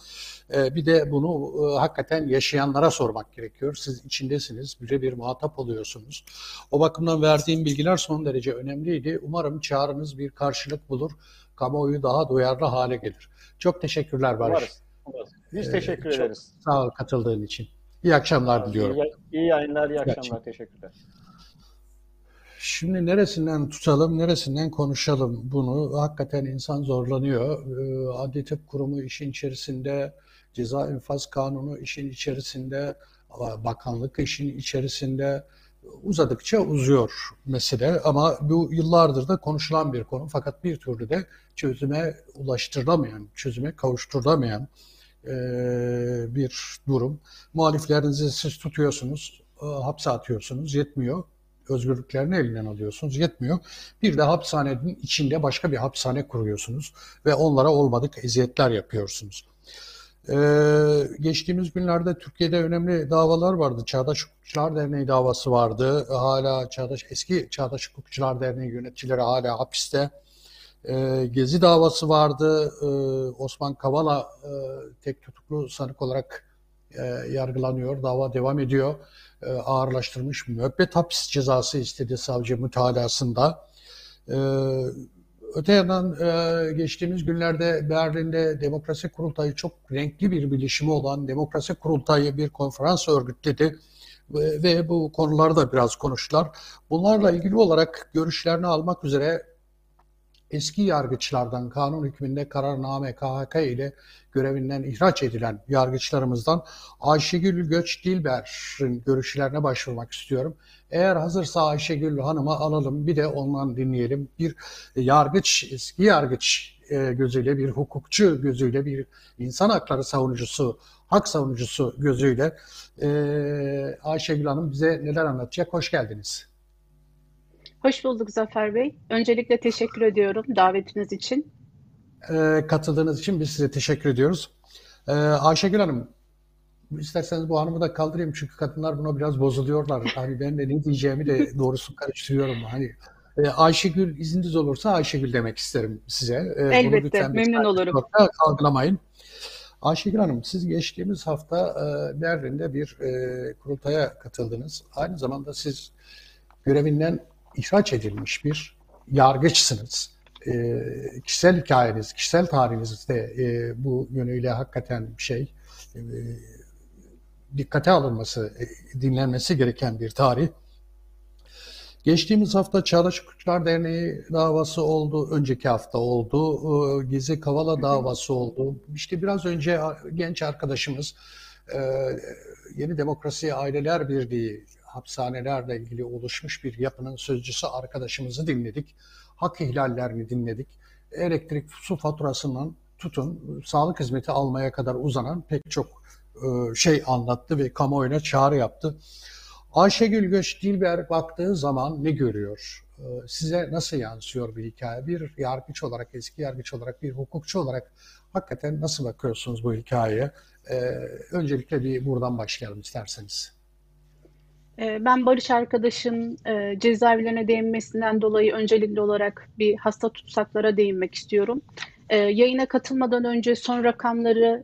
e, bir de bunu e, hakikaten yaşayanlara sormak gerekiyor. Siz içindesiniz, birebir muhatap oluyorsunuz. O bakımdan verdiğim bilgiler son derece önemliydi. Umarım çağrınız bir karşılık bulur, kamuoyu daha duyarlı hale gelir. Çok teşekkürler Barış.
Umarız. umarız. Biz
Ee,
teşekkür
çok
ederiz.
Sağ ol katıldığın için. İyi akşamlar diliyorum.
İyi, iyi yayınlar, iyi akşamlar. Teşekkürler.
Şimdi neresinden tutalım, neresinden konuşalım bunu. Hakikaten insan zorlanıyor. Ee, Adli Tıp Kurumu işin içerisinde, Ceza İnfaz Kanunu işin içerisinde, bakanlık işin içerisinde uzadıkça uzuyor mesele. Ama bu yıllardır da konuşulan bir konu. Fakat bir türlü de çözüme ulaştırılamayan, çözüme kavuşturulamayan e, bir durum. Muhaliflerinizi siz tutuyorsunuz, e, hapse atıyorsunuz, yetmiyor özgürlüklerini elinden alıyorsunuz. Yetmiyor. Bir de hapishanenin içinde başka bir hapishane kuruyorsunuz ve onlara olmadık eziyetler yapıyorsunuz. Ee, geçtiğimiz günlerde Türkiye'de önemli davalar vardı. Çağdaş Hukukçular Derneği davası vardı. Hala Çağdaş eski Çağdaş Hukukçular Derneği yöneticileri hala hapiste. Ee, Gezi davası vardı. Ee, Osman Kavala e, tek tutuklu sanık olarak e, yargılanıyor. Dava devam ediyor. E, ağırlaştırılmış müebbet hapis cezası istedi savcı mütalasında. E, öte yandan e, geçtiğimiz günlerde Berlin'de Demokrasi Kurultayı çok renkli bir bilişimi olan Demokrasi Kurultayı bir konferans örgütledi ve, bu konuları da biraz konuştular. Bunlarla ilgili olarak görüşlerini almak üzere eski yargıçlardan kanun hükmünde kararname KHK ile görevinden ihraç edilen yargıçlarımızdan Ayşegül Göç Dilber'in görüşlerine başvurmak istiyorum. Eğer hazırsa Ayşegül Hanım'a alalım bir de ondan dinleyelim. Bir yargıç, eski yargıç e, gözüyle, bir hukukçu gözüyle, bir insan hakları savunucusu, hak savunucusu gözüyle e, Ayşegül Hanım bize neler anlatacak? Hoş geldiniz.
Hoş bulduk Zafer Bey. Öncelikle teşekkür ediyorum davetiniz için.
E, katıldığınız için biz size teşekkür ediyoruz. E, Ayşegül Hanım, isterseniz bu hanımı da kaldırayım çünkü kadınlar buna biraz bozuluyorlar. Hani ben de ne diyeceğimi de doğrusu karıştırıyorum. Hani e, Ayşegül izniniz olursa Ayşegül demek isterim size. E,
Elbette, memnun olurum.
algılamayın. Ayşegül Hanım, siz geçtiğimiz hafta e, Berlin'de bir e, kurultaya katıldınız. Aynı zamanda siz görevinden ihraç edilmiş bir yargıçsınız. e, kişisel hikayeniz, kişisel tarihinizde e, bu yönüyle hakikaten bir şey e, dikkate alınması, e, dinlenmesi gereken bir tarih. Geçtiğimiz hafta Çağdaş Hukukçular Derneği davası oldu, önceki hafta oldu, e, Gezi Kavala davası oldu. İşte biraz önce genç arkadaşımız e, Yeni Demokrasi Aileler Birliği hapishanelerle ilgili oluşmuş bir yapının sözcüsü arkadaşımızı dinledik. Hak ihlallerini dinledik. Elektrik, su faturasından tutun, sağlık hizmeti almaya kadar uzanan pek çok e, şey anlattı ve kamuoyuna çağrı yaptı. Ayşegül Göç Dilber baktığı zaman ne görüyor? E, size nasıl yansıyor bir hikaye? Bir yargıç olarak, eski yargıç olarak, bir hukukçu olarak hakikaten nasıl bakıyorsunuz bu hikayeye? E, öncelikle bir buradan başlayalım isterseniz.
Ben Barış arkadaşın cezaevlerine değinmesinden dolayı öncelikli olarak bir hasta tutsaklara değinmek istiyorum. Yayına katılmadan önce son rakamları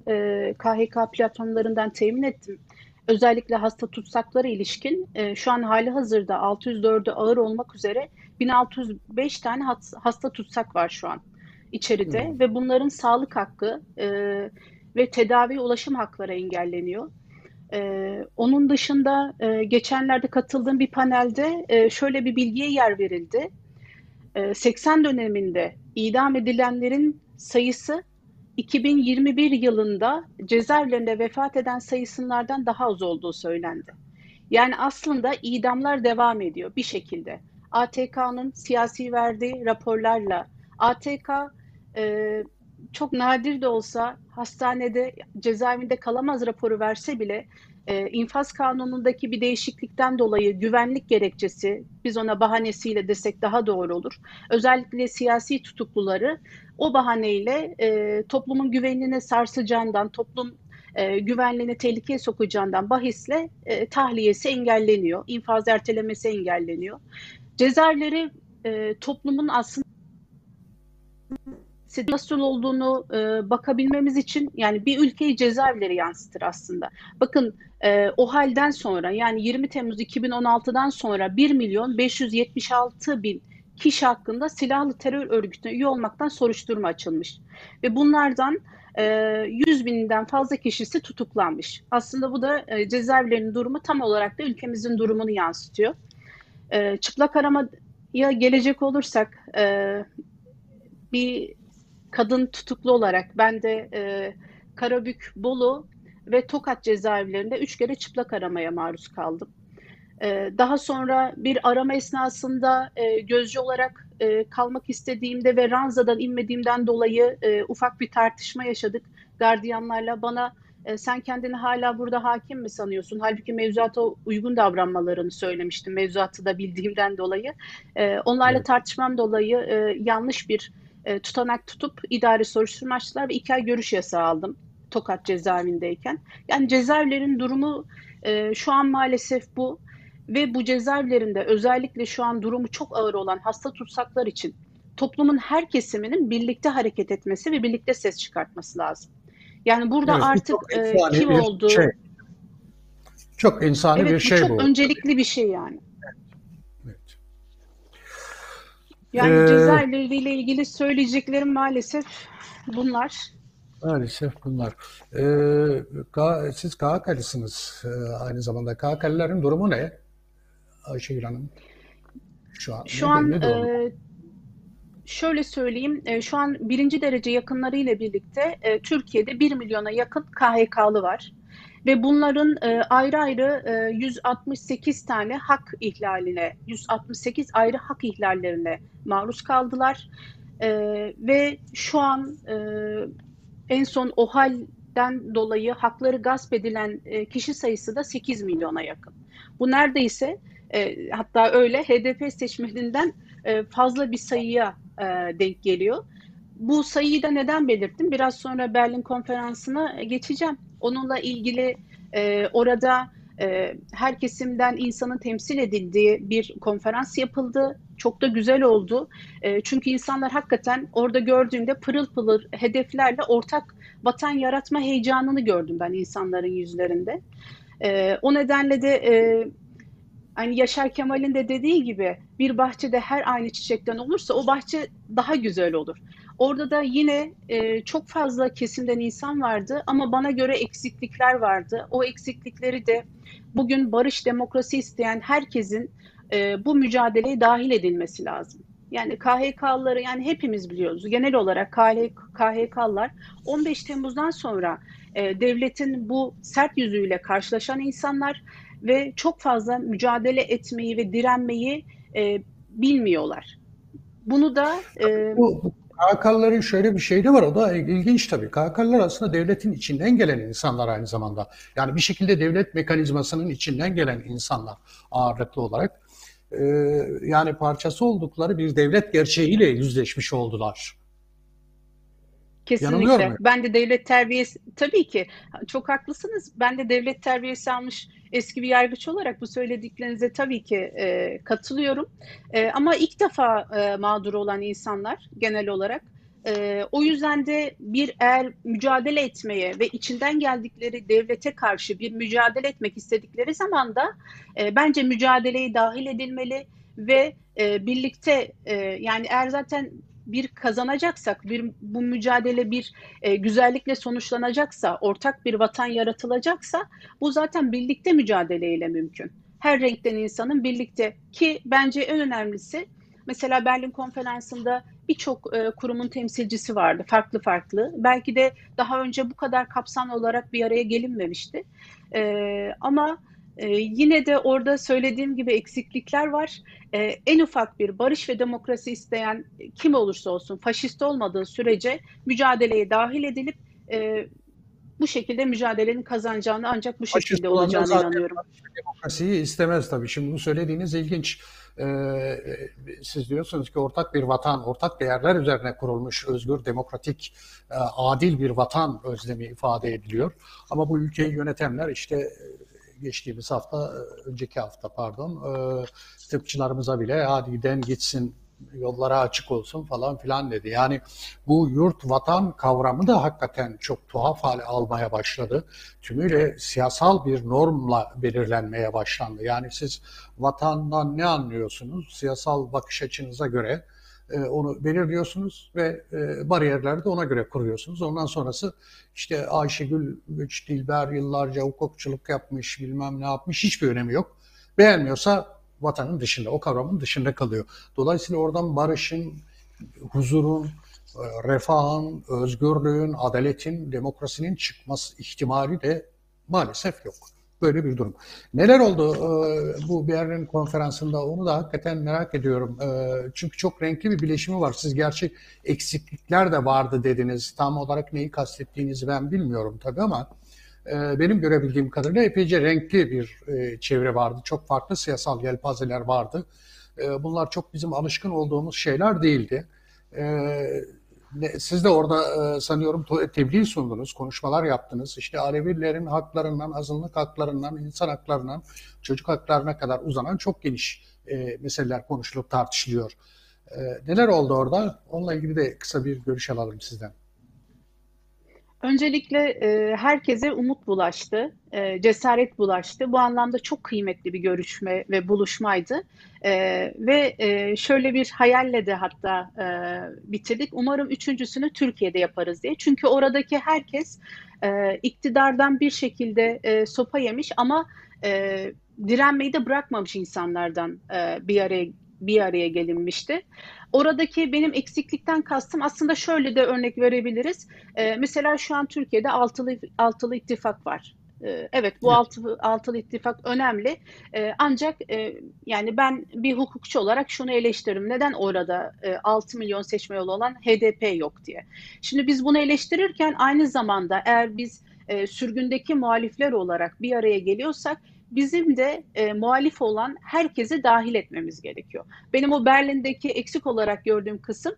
KHK platformlarından temin ettim. Özellikle hasta tutsaklara ilişkin şu an hali hazırda 604'ü ağır olmak üzere 1605 tane hasta tutsak var şu an içeride hmm. ve bunların sağlık hakkı ve tedavi ulaşım hakları engelleniyor. Ee, onun dışında e, geçenlerde katıldığım bir panelde e, şöyle bir bilgiye yer verildi. E, 80 döneminde idam edilenlerin sayısı 2021 yılında cezaevlerinde vefat eden sayısınlardan daha az olduğu söylendi. Yani aslında idamlar devam ediyor bir şekilde. ATK'nın siyasi verdiği raporlarla, ATK e, çok nadir de olsa hastanede cezaevinde kalamaz raporu verse bile e, infaz kanunundaki bir değişiklikten dolayı güvenlik gerekçesi biz ona bahanesiyle desek daha doğru olur. Özellikle siyasi tutukluları o bahaneyle e, toplumun güvenliğine sarsacağından, toplum e, güvenliğini tehlikeye sokacağından bahisle e, tahliyesi engelleniyor, infaz ertelemesi engelleniyor. Cezaevleri e, toplumun aslında nasıl olduğunu e, bakabilmemiz için yani bir ülkeyi cezaevleri yansıtır aslında. Bakın e, o halden sonra yani 20 Temmuz 2016'dan sonra 1 milyon 576 bin kişi hakkında silahlı terör örgütüne üye olmaktan soruşturma açılmış. Ve bunlardan e, 100 binden fazla kişisi tutuklanmış. Aslında bu da e, cezaevlerinin durumu tam olarak da ülkemizin durumunu yansıtıyor. E, çıplak aramaya gelecek olursak e, bir kadın tutuklu olarak ben de e, Karabük, Bolu ve Tokat cezaevlerinde üç kere çıplak aramaya maruz kaldım. E, daha sonra bir arama esnasında e, gözcü olarak e, kalmak istediğimde ve ranzadan inmediğimden dolayı e, ufak bir tartışma yaşadık. Gardiyanlarla bana e, sen kendini hala burada hakim mi sanıyorsun? Halbuki mevzuata uygun davranmalarını söylemiştim mevzuatı da bildiğimden dolayı. E, onlarla evet. tartışmam dolayı e, yanlış bir e, tutanak tutup idari soruşturma açtılar ve iki ay görüş yasağı aldım Tokat cezaevindeyken. Yani cezaevlerin durumu e, şu an maalesef bu ve bu cezaevlerinde özellikle şu an durumu çok ağır olan hasta tutsaklar için toplumun her kesiminin birlikte hareket etmesi ve birlikte ses çıkartması lazım. Yani burada evet, artık e, kim olduğu şey.
çok insani
evet,
bir şey
bu.
Çok
öncelikli bir şey yani. Yani ee, cezaevleriyle ilgili söyleyeceklerim maalesef bunlar.
Maalesef bunlar. Ee, siz KHK'lısınız ee, aynı zamanda. KHK'lilerin durumu ne? Ayşegül Hanım.
Şu an, Şu an e, şöyle söyleyeyim. E, şu an birinci derece yakınlarıyla birlikte e, Türkiye'de 1 milyona yakın KHK'lı var. Ve bunların e, ayrı ayrı e, 168 tane hak ihlaline, 168 ayrı hak ihlallerine maruz kaldılar. E, ve şu an e, en son OHAL'den dolayı hakları gasp edilen e, kişi sayısı da 8 milyona yakın. Bu neredeyse e, hatta öyle HDP seçmeninden e, fazla bir sayıya e, denk geliyor. Bu sayıyı da neden belirttim? Biraz sonra Berlin konferansına geçeceğim. Onunla ilgili e, orada e, her kesimden insanın temsil edildiği bir konferans yapıldı. Çok da güzel oldu. E, çünkü insanlar hakikaten orada gördüğümde pırıl pırıl hedeflerle ortak vatan yaratma heyecanını gördüm ben insanların yüzlerinde. E, o nedenle de e, Hani Yaşar Kemal'in de dediği gibi bir bahçede her aynı çiçekten olursa o bahçe daha güzel olur. Orada da yine e, çok fazla kesimden insan vardı ama bana göre eksiklikler vardı. O eksiklikleri de bugün barış demokrasi isteyen herkesin e, bu mücadeleye dahil edilmesi lazım. Yani KHK'lıları yani hepimiz biliyoruz. Genel olarak KHK'lılar 15 Temmuz'dan sonra e, devletin bu sert yüzüyle karşılaşan insanlar ve çok fazla mücadele etmeyi ve direnmeyi e, bilmiyorlar. Bunu da e,
bu, KHK'lıların şöyle bir şey de var. O da ilginç tabii. KHK'lılar aslında devletin içinden gelen insanlar aynı zamanda. Yani bir şekilde devlet mekanizmasının içinden gelen insanlar ağırlıklı olarak. Ee, yani parçası oldukları bir devlet gerçeğiyle yüzleşmiş oldular.
Kesinlikle. Ben de devlet terbiyesi tabii ki çok haklısınız. Ben de devlet terbiyesi almış eski bir yargıç olarak bu söylediklerinize tabii ki e, katılıyorum. E, ama ilk defa e, mağdur olan insanlar genel olarak e, o yüzden de bir eğer mücadele etmeye ve içinden geldikleri devlete karşı bir mücadele etmek istedikleri zaman da e, bence mücadeleye dahil edilmeli ve e, birlikte e, yani eğer zaten bir kazanacaksak, bir bu mücadele bir e, güzellikle sonuçlanacaksa, ortak bir vatan yaratılacaksa bu zaten birlikte mücadeleyle mümkün. Her renkten insanın birlikte ki bence en önemlisi mesela Berlin konferansında birçok e, kurumun temsilcisi vardı, farklı farklı. Belki de daha önce bu kadar kapsamlı olarak bir araya gelinmemişti. E, ama ee, yine de orada söylediğim gibi eksiklikler var. Ee, en ufak bir barış ve demokrasi isteyen kim olursa olsun faşist olmadığı sürece mücadeleye dahil edilip e, bu şekilde mücadelenin kazanacağını ancak bu faşist şekilde olacağını inanıyorum.
Demokrasiyi istemez tabii. Şimdi bu söylediğiniz ilginç. Ee, siz diyorsunuz ki ortak bir vatan, ortak değerler üzerine kurulmuş özgür, demokratik, e, adil bir vatan özlemi ifade ediliyor. Ama bu ülkeyi yönetenler işte geçtiğimiz hafta, önceki hafta pardon, e, tıpçılarımıza bile hadi giden gitsin yollara açık olsun falan filan dedi. Yani bu yurt vatan kavramı da hakikaten çok tuhaf hale almaya başladı. Tümüyle siyasal bir normla belirlenmeye başlandı. Yani siz vatandan ne anlıyorsunuz? Siyasal bakış açınıza göre e, onu belirliyorsunuz ve e, bariyerleri de ona göre kuruyorsunuz. Ondan sonrası işte Ayşegül Güç Dilber yıllarca hukukçuluk yapmış, bilmem ne yapmış hiçbir önemi yok. Beğenmiyorsa vatanın dışında, o kavramın dışında kalıyor. Dolayısıyla oradan barışın, huzurun, e, refahın, özgürlüğün, adaletin, demokrasinin çıkması ihtimali de maalesef yok. Böyle bir durum. Neler oldu e, bu Berlin konferansında onu da hakikaten merak ediyorum. E, çünkü çok renkli bir bileşimi var. Siz gerçi eksiklikler de vardı dediniz. Tam olarak neyi kastettiğinizi ben bilmiyorum tabii ama e, benim görebildiğim kadarıyla epeyce renkli bir çevre vardı. Çok farklı siyasal yelpazeler vardı. Bunlar çok bizim alışkın olduğumuz şeyler değildi. Siz de orada e, sanıyorum tebliğ sundunuz, konuşmalar yaptınız. İşte Alevilerin haklarından, azınlık haklarından, insan haklarından, çocuk haklarına kadar uzanan çok geniş e, meseleler konuşulup tartışılıyor. E, neler oldu orada? Onunla ilgili de kısa bir görüş alalım sizden.
Öncelikle e, herkese umut bulaştı, e, cesaret bulaştı. Bu anlamda çok kıymetli bir görüşme ve buluşmaydı. E, ve e, şöyle bir hayalle de hatta e, bitirdik. Umarım üçüncüsünü Türkiye'de yaparız diye. Çünkü oradaki herkes e, iktidardan bir şekilde e, sopa yemiş ama e, direnmeyi de bırakmamış insanlardan e, bir araya bir araya gelinmişti. Oradaki benim eksiklikten kastım aslında şöyle de örnek verebiliriz. Ee, mesela şu an Türkiye'de altılı, altılı ittifak var. Ee, evet bu altılı, altılı ittifak önemli. Ee, ancak e, yani ben bir hukukçu olarak şunu eleştiririm. Neden orada e, 6 milyon seçme yolu olan HDP yok diye. Şimdi biz bunu eleştirirken aynı zamanda eğer biz e, sürgündeki muhalifler olarak bir araya geliyorsak bizim de e, muhalif olan herkesi dahil etmemiz gerekiyor. Benim o Berlin'deki eksik olarak gördüğüm kısım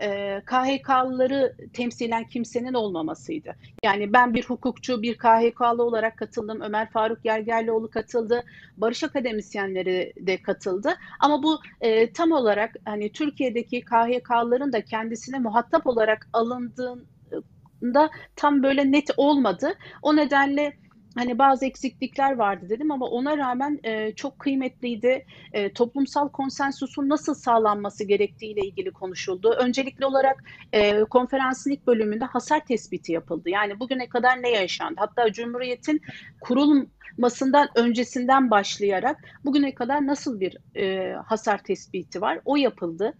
e, KHK'lıları temsilen kimsenin olmamasıydı. Yani ben bir hukukçu, bir KHK'lı olarak katıldım. Ömer Faruk Yergerlioğlu katıldı. Barış akademisyenleri de katıldı. Ama bu e, tam olarak hani Türkiye'deki KHK'lıların da kendisine muhatap olarak alındığında tam böyle net olmadı. O nedenle hani bazı eksiklikler vardı dedim ama ona rağmen e, çok kıymetliydi. E, toplumsal konsensusun nasıl sağlanması gerektiğiyle ilgili konuşuldu. Öncelikli olarak e, konferansın ilk bölümünde hasar tespiti yapıldı. Yani bugüne kadar ne yaşandı? Hatta Cumhuriyet'in kurulmasından öncesinden başlayarak bugüne kadar nasıl bir e, hasar tespiti var? O yapıldı.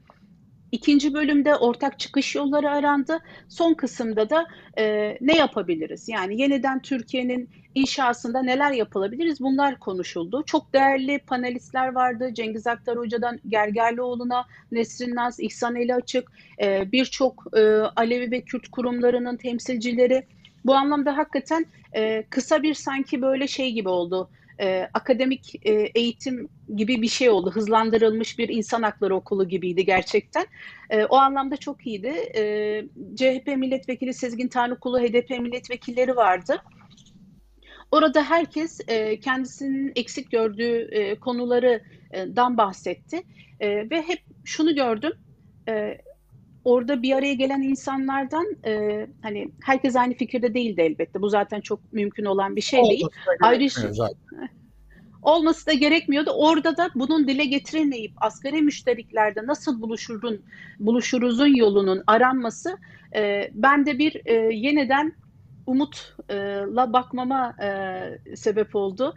İkinci bölümde ortak çıkış yolları arandı. Son kısımda da e, ne yapabiliriz? Yani yeniden Türkiye'nin inşasında neler yapılabiliriz? Bunlar konuşuldu. Çok değerli panelistler vardı. Cengiz Aktar Hoca'dan Gergerlioğlu'na, Nesrin Naz, İhsan Eli Açık, e, birçok e, Alevi ve Kürt kurumlarının temsilcileri. Bu anlamda hakikaten e, kısa bir sanki böyle şey gibi oldu e, akademik e, eğitim gibi bir şey oldu. Hızlandırılmış bir insan hakları okulu gibiydi gerçekten. E, o anlamda çok iyiydi. E, CHP milletvekili Sezgin Tanrıkulu, HDP milletvekilleri vardı. Orada herkes e, kendisinin eksik gördüğü e, konulardan bahsetti. E, ve hep şunu gördüm. E, orada bir araya gelen insanlardan e, hani herkes aynı fikirde değildi elbette. Bu zaten çok mümkün olan bir şey değil. Ayrıca olması da gerekmiyordu. Orada da bunun dile getirilmeyip asgari müşteriklerde nasıl buluşurun buluşuruzun yolunun aranması e, bende bir e, yeniden umutla bakmama e, sebep oldu.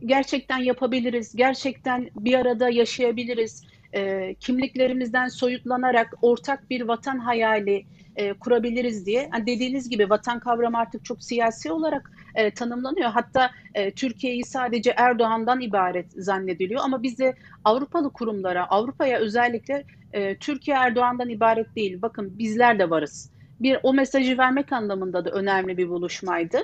Gerçekten yapabiliriz, gerçekten bir arada yaşayabiliriz e, kimliklerimizden soyutlanarak ortak bir vatan hayali e, kurabiliriz diye. Yani dediğiniz gibi vatan kavramı artık çok siyasi olarak e, tanımlanıyor. Hatta e, Türkiye'yi sadece Erdoğan'dan ibaret zannediliyor ama biz de Avrupalı kurumlara, Avrupa'ya özellikle e, Türkiye Erdoğan'dan ibaret değil. Bakın bizler de varız. Bir o mesajı vermek anlamında da önemli bir buluşmaydı.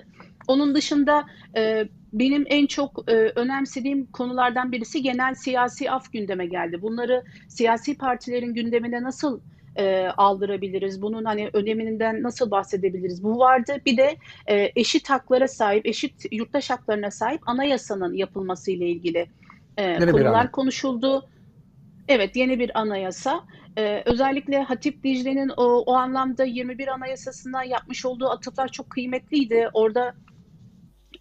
Onun dışında e, benim en çok e, önemsediğim konulardan birisi genel siyasi af gündeme geldi. Bunları siyasi partilerin gündemine nasıl e, aldırabiliriz? Bunun hani öneminden nasıl bahsedebiliriz? Bu vardı. Bir de e, eşit haklara sahip, eşit yurttaş haklarına sahip anayasanın yapılması ile ilgili e, konular konuşuldu. Evet, yeni bir anayasa. Ee, özellikle Hatip Dicle'nin o, o anlamda 21 Anayasasına yapmış olduğu atıflar çok kıymetliydi. Orada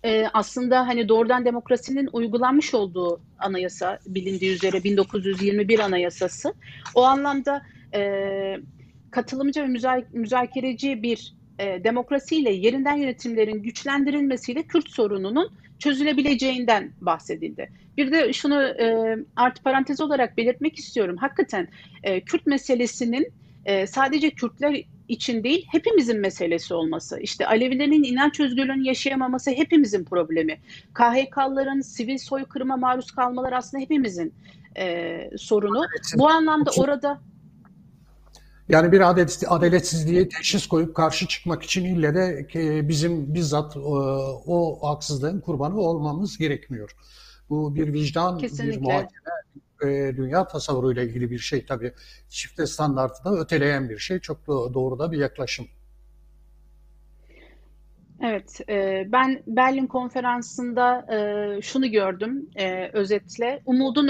e, aslında hani doğrudan demokrasinin uygulanmış olduğu anayasa bilindiği üzere 1921 Anayasası. O anlamda e, katılımcı ve müzakereci bir e, demokrasiyle yerinden yönetimlerin güçlendirilmesiyle Kürt sorununun çözülebileceğinden bahsedildi. Bir de şunu e, artı parantez olarak belirtmek istiyorum. Hakikaten e, Kürt meselesinin e, sadece Kürtler için değil hepimizin meselesi olması. İşte Alevilerin inanç özgürlüğünü yaşayamaması hepimizin problemi. KHK'ların sivil soykırıma maruz kalmaları aslında hepimizin e, sorunu. Bu anlamda orada
yani bir adet, adaletsizliğe teşhis koyup karşı çıkmak için ille de bizim bizzat o, o haksızlığın kurbanı olmamız gerekmiyor. Bu bir vicdan, Kesinlikle. bir muhakeme, e, dünya tasavvuruyla ilgili bir şey tabii. Çifte standartı da öteleyen bir şey. Çok doğru da bir yaklaşım.
Evet, e, ben Berlin konferansında e, şunu gördüm e, özetle. Umudun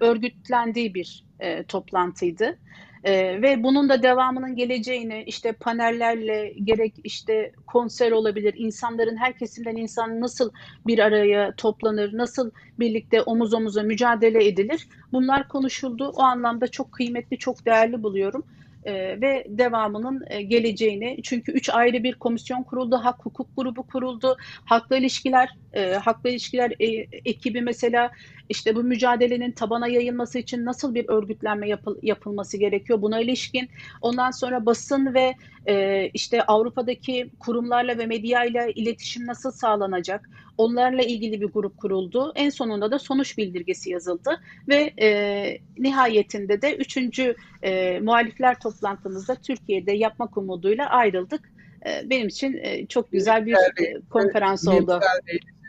örgütlendiği bir toplantıydı. Ee, ve bunun da devamının geleceğini işte panellerle gerek işte konser olabilir, insanların her kesimden insan nasıl bir araya toplanır, nasıl birlikte omuz omuza mücadele edilir? Bunlar konuşuldu. O anlamda çok kıymetli, çok değerli buluyorum. E, ve devamının e, geleceğini. Çünkü üç ayrı bir komisyon kuruldu, hak hukuk grubu kuruldu, haklı ilişkiler, e, haklı ilişkiler e, ekibi mesela işte bu mücadelenin tabana yayılması için nasıl bir örgütlenme yapıl, yapılması gerekiyor buna ilişkin. Ondan sonra basın ve e, işte Avrupa'daki kurumlarla ve medyayla iletişim nasıl sağlanacak? Onlarla ilgili bir grup kuruldu. En sonunda da sonuç bildirgesi yazıldı ve e, nihayetinde de üçüncü e, muhalifler toplantımızda Türkiye'de yapmak umuduyla ayrıldık. E, benim için e, çok güzel bir e, konferans oldu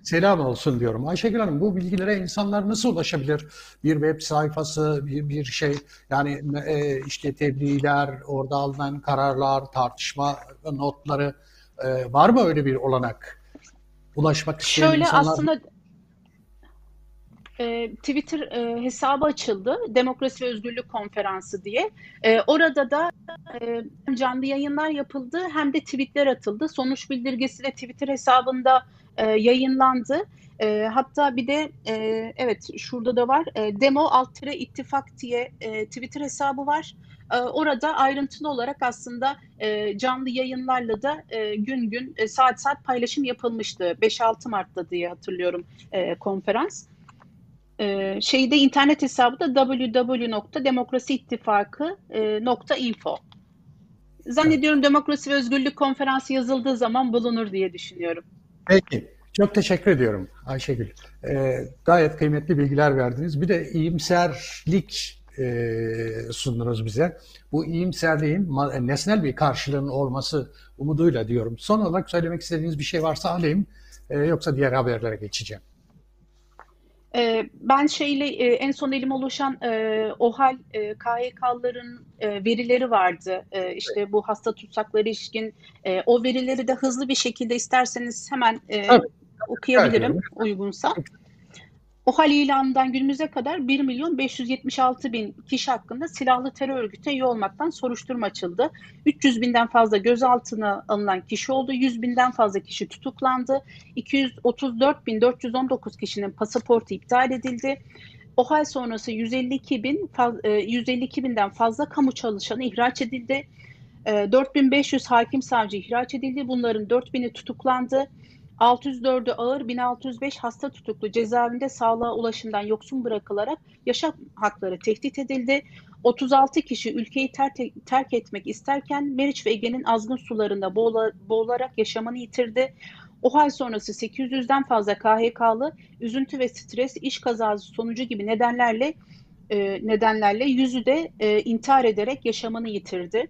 selam olsun diyorum. Ayşegül Hanım bu bilgilere insanlar nasıl ulaşabilir? Bir web sayfası, bir, bir şey yani e, işte tebliğler, orada alınan kararlar, tartışma notları e, var mı öyle bir olanak? Ulaşmak isteyen
Şöyle
insanlar...
aslında e, Twitter e, hesabı açıldı. Demokrasi ve Özgürlük Konferansı diye. E, orada da e, canlı yayınlar yapıldı hem de tweetler atıldı. Sonuç bildirgesi de Twitter hesabında e, yayınlandı. E, hatta bir de e, evet şurada da var e, demo alt ittifak diye e, Twitter hesabı var. E, orada ayrıntılı olarak aslında e, canlı yayınlarla da e, gün gün e, saat saat paylaşım yapılmıştı. 5-6 Mart'ta diye hatırlıyorum e, konferans. E, şeyde internet hesabı da www.demokrasiittifakı.info. Zannediyorum Demokrasi ve Özgürlük Konferansı yazıldığı zaman bulunur diye düşünüyorum.
Peki. Çok teşekkür ediyorum Ayşegül. Ee, gayet kıymetli bilgiler verdiniz. Bir de iyimserlik e, sundunuz bize. Bu iyimserliğin nesnel bir karşılığının olması umuduyla diyorum. Son olarak söylemek istediğiniz bir şey varsa alayım. E, yoksa diğer haberlere geçeceğim.
Ee, ben şeyle e, en son elime ulaşan e, OHAL e, KHK'ların verileri vardı. İşte bu hasta tutsakları ilişkin o verileri de hızlı bir şekilde isterseniz hemen evet. okuyabilirim uygunsa. OHAL ilanından günümüze kadar 1 milyon 576 bin kişi hakkında silahlı terör örgütüne üye olmaktan soruşturma açıldı. 300 binden fazla gözaltına alınan kişi oldu. 100 binden fazla kişi tutuklandı. 234 bin 419 kişinin pasaportu iptal edildi. OHAL sonrası 152 bin 152 binden fazla kamu çalışanı ihraç edildi. 4500 e, hakim savcı ihraç edildi. Bunların 4000'i tutuklandı. 604'ü ağır, 1605 hasta tutuklu cezaevinde sağlığa ulaşımdan yoksun bırakılarak yaşam hakları tehdit edildi. 36 kişi ülkeyi terk, terk etmek isterken Meriç ve Ege'nin azgın sularında boğula, boğularak yaşamını yitirdi. O hal sonrası 800'den fazla KHK'lı üzüntü ve stres, iş kazası sonucu gibi nedenlerle e, nedenlerle yüzü de e, intihar ederek yaşamını yitirdi.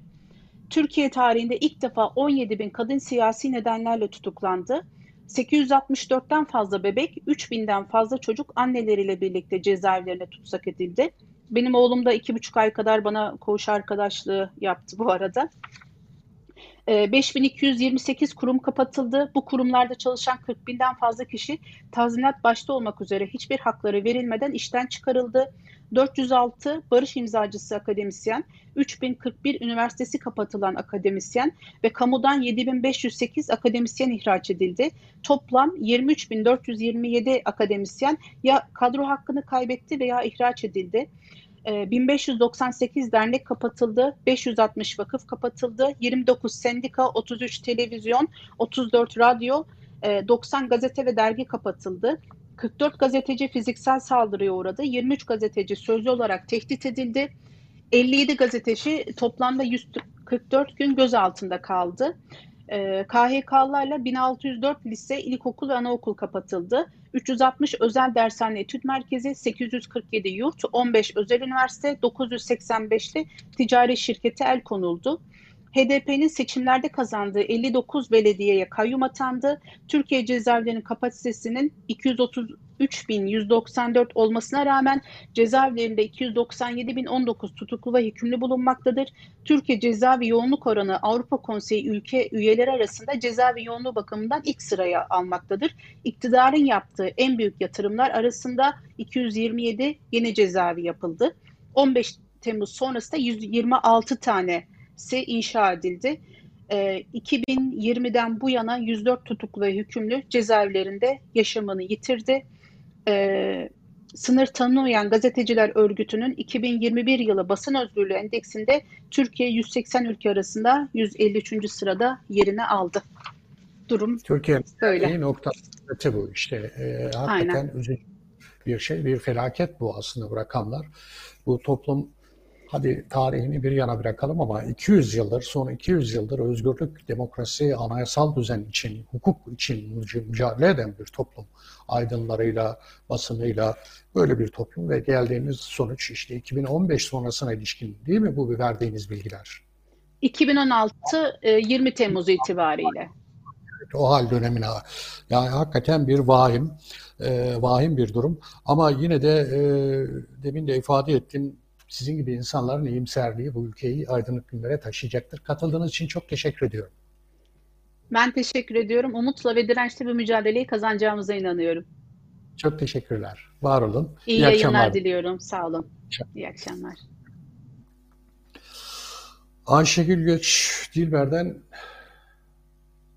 Türkiye tarihinde ilk defa 17 bin kadın siyasi nedenlerle tutuklandı. 864'ten fazla bebek, 3000'den fazla çocuk anneleriyle birlikte cezaevlerine tutsak edildi. Benim oğlum da iki buçuk ay kadar bana koğuş arkadaşlığı yaptı bu arada. 5228 ee, kurum kapatıldı. Bu kurumlarda çalışan 40 binden fazla kişi tazminat başta olmak üzere hiçbir hakları verilmeden işten çıkarıldı. 406 barış imzacısı akademisyen, 3041 üniversitesi kapatılan akademisyen ve kamudan 7508 akademisyen ihraç edildi. Toplam 23427 akademisyen ya kadro hakkını kaybetti veya ihraç edildi. 1598 dernek kapatıldı, 560 vakıf kapatıldı, 29 sendika, 33 televizyon, 34 radyo, 90 gazete ve dergi kapatıldı. 44 gazeteci fiziksel saldırıya uğradı. 23 gazeteci sözlü olarak tehdit edildi. 57 gazeteci toplamda 144 gün gözaltında kaldı. Ee, KHK'larla 1604 lise, ilkokul ve anaokul kapatıldı. 360 özel dershane etüt merkezi, 847 yurt, 15 özel üniversite, 985'li ticari şirkete el konuldu. HDP'nin seçimlerde kazandığı 59 belediyeye kayyum atandı. Türkiye cezaevlerinin kapasitesinin 233.194 olmasına rağmen cezaevlerinde 297.019 tutuklu ve hükümlü bulunmaktadır. Türkiye cezaevi yoğunluk oranı Avrupa Konseyi ülke üyeleri arasında cezaevi yoğunluğu bakımından ilk sıraya almaktadır. İktidarın yaptığı en büyük yatırımlar arasında 227 yeni cezaevi yapıldı. 15 Temmuz sonrasında 126 tane ise inşa edildi. E, ee, 2020'den bu yana 104 tutuklu ve hükümlü cezaevlerinde yaşamını yitirdi. E, sınır tanımayan gazeteciler örgütünün 2021 yılı basın özgürlüğü endeksinde Türkiye 180 ülke arasında 153. sırada yerini aldı. Durum
Türkiye'nin böyle. noktası bu işte. E, hakikaten Aynen. üzücü bir şey, bir felaket bu aslında bu rakamlar. Bu toplum hadi tarihini bir yana bırakalım ama 200 yıldır, son 200 yıldır özgürlük, demokrasi, anayasal düzen için, hukuk için mücadele eden bir toplum. Aydınlarıyla, basınıyla böyle bir toplum ve geldiğimiz sonuç işte 2015 sonrasına ilişkin değil mi bu verdiğiniz bilgiler?
2016 20 e, Temmuz itibariyle.
O hal dönemine yani hakikaten bir vahim, e, vahim bir durum. Ama yine de e, demin de ifade ettim sizin gibi insanların iyimserliği bu ülkeyi aydınlık günlere taşıyacaktır. Katıldığınız için çok teşekkür ediyorum.
Ben teşekkür ediyorum. Umutla ve dirençli bir mücadeleyi kazanacağımıza inanıyorum.
Çok teşekkürler. Var olun.
İyi, yayınlar diliyorum. Sağ olun. İyi akşamlar.
Ayşegül Göç Dilber'den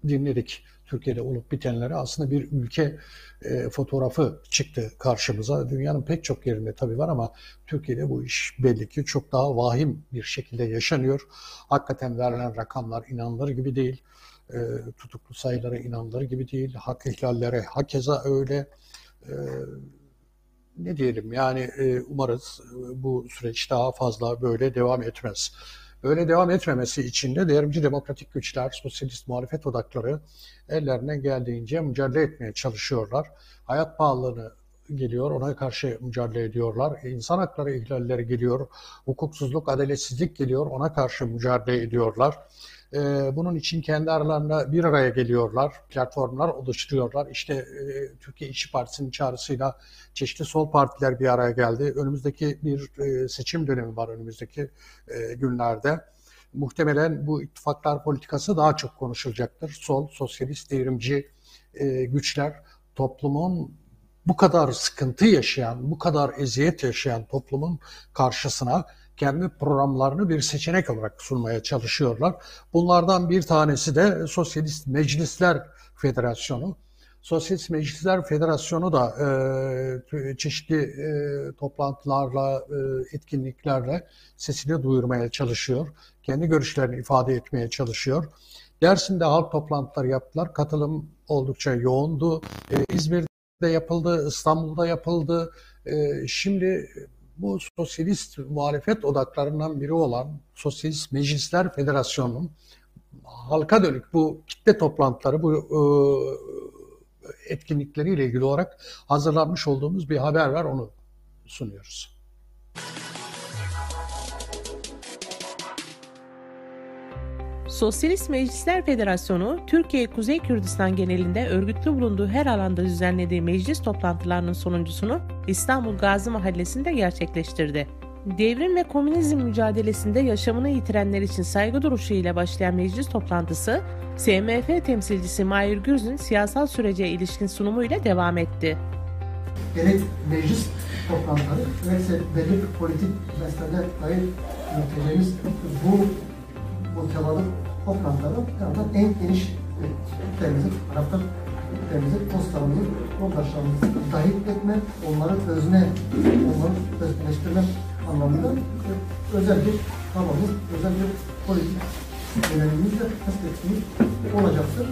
dinledik. Türkiye'de olup bitenleri aslında bir ülke e, fotoğrafı çıktı karşımıza. Dünyanın pek çok yerinde tabii var ama Türkiye'de bu iş belli ki çok daha vahim bir şekilde yaşanıyor. Hakikaten verilen rakamlar inanılır gibi değil. E, tutuklu sayıları inanılır gibi değil. Hak ihlalleri hakeza öyle. E, ne diyelim yani e, umarız bu süreç daha fazla böyle devam etmez. Böyle devam etmemesi için de devrimci demokratik güçler, sosyalist muhalefet odakları ellerinden geldiğince mücadele etmeye çalışıyorlar. Hayat pahalılığını geliyor, ona karşı mücadele ediyorlar. İnsan hakları ihlalleri geliyor, hukuksuzluk, adaletsizlik geliyor, ona karşı mücadele ediyorlar. Ee, bunun için kendi aralarında bir araya geliyorlar, platformlar oluşturuyorlar. İşte e, Türkiye İşçi Partisi'nin çağrısıyla çeşitli sol partiler bir araya geldi. Önümüzdeki bir e, seçim dönemi var önümüzdeki e, günlerde. Muhtemelen bu ittifaklar politikası daha çok konuşulacaktır. Sol, sosyalist, devrimci güçler toplumun bu kadar sıkıntı yaşayan, bu kadar eziyet yaşayan toplumun karşısına kendi programlarını bir seçenek olarak sunmaya çalışıyorlar. Bunlardan bir tanesi de Sosyalist Meclisler Federasyonu. Sosyalist Meclisler Federasyonu da e, çeşitli e, toplantılarla, e, etkinliklerle sesini duyurmaya çalışıyor. Kendi görüşlerini ifade etmeye çalışıyor. Dersim'de halk toplantıları yaptılar. Katılım oldukça yoğundu. E, İzmir'de yapıldı, İstanbul'da yapıldı. E, şimdi bu sosyalist muhalefet odaklarından biri olan Sosyalist Meclisler Federasyonu'nun halka dönük bu kitle toplantıları, bu e, etkinlikleriyle ilgili olarak hazırlanmış olduğumuz bir haber var, onu sunuyoruz.
Sosyalist Meclisler Federasyonu, Türkiye Kuzey Kürdistan genelinde örgütlü bulunduğu her alanda düzenlediği meclis toplantılarının sonuncusunu İstanbul Gazi Mahallesi'nde gerçekleştirdi. Devrim ve komünizm mücadelesinde yaşamını yitirenler için saygı duruşu ile başlayan meclis toplantısı, SMF temsilcisi Mahir Gürz'ün siyasal sürece ilişkin sunumuyla devam etti.
Gerek meclis toplantıları, gerekse belli politik meselelere dair yürüteceğimiz bu muhtevalı toplantıları herhalde en geniş kitlerimizi, taraftar kitlerimizi, postlarımızı, yoldaşlarımızı dahil etme, onları özne, onları özleştirme anlamında özel bir çabamız, özel bir politik yönelimimizle perspektifimiz olacaktır.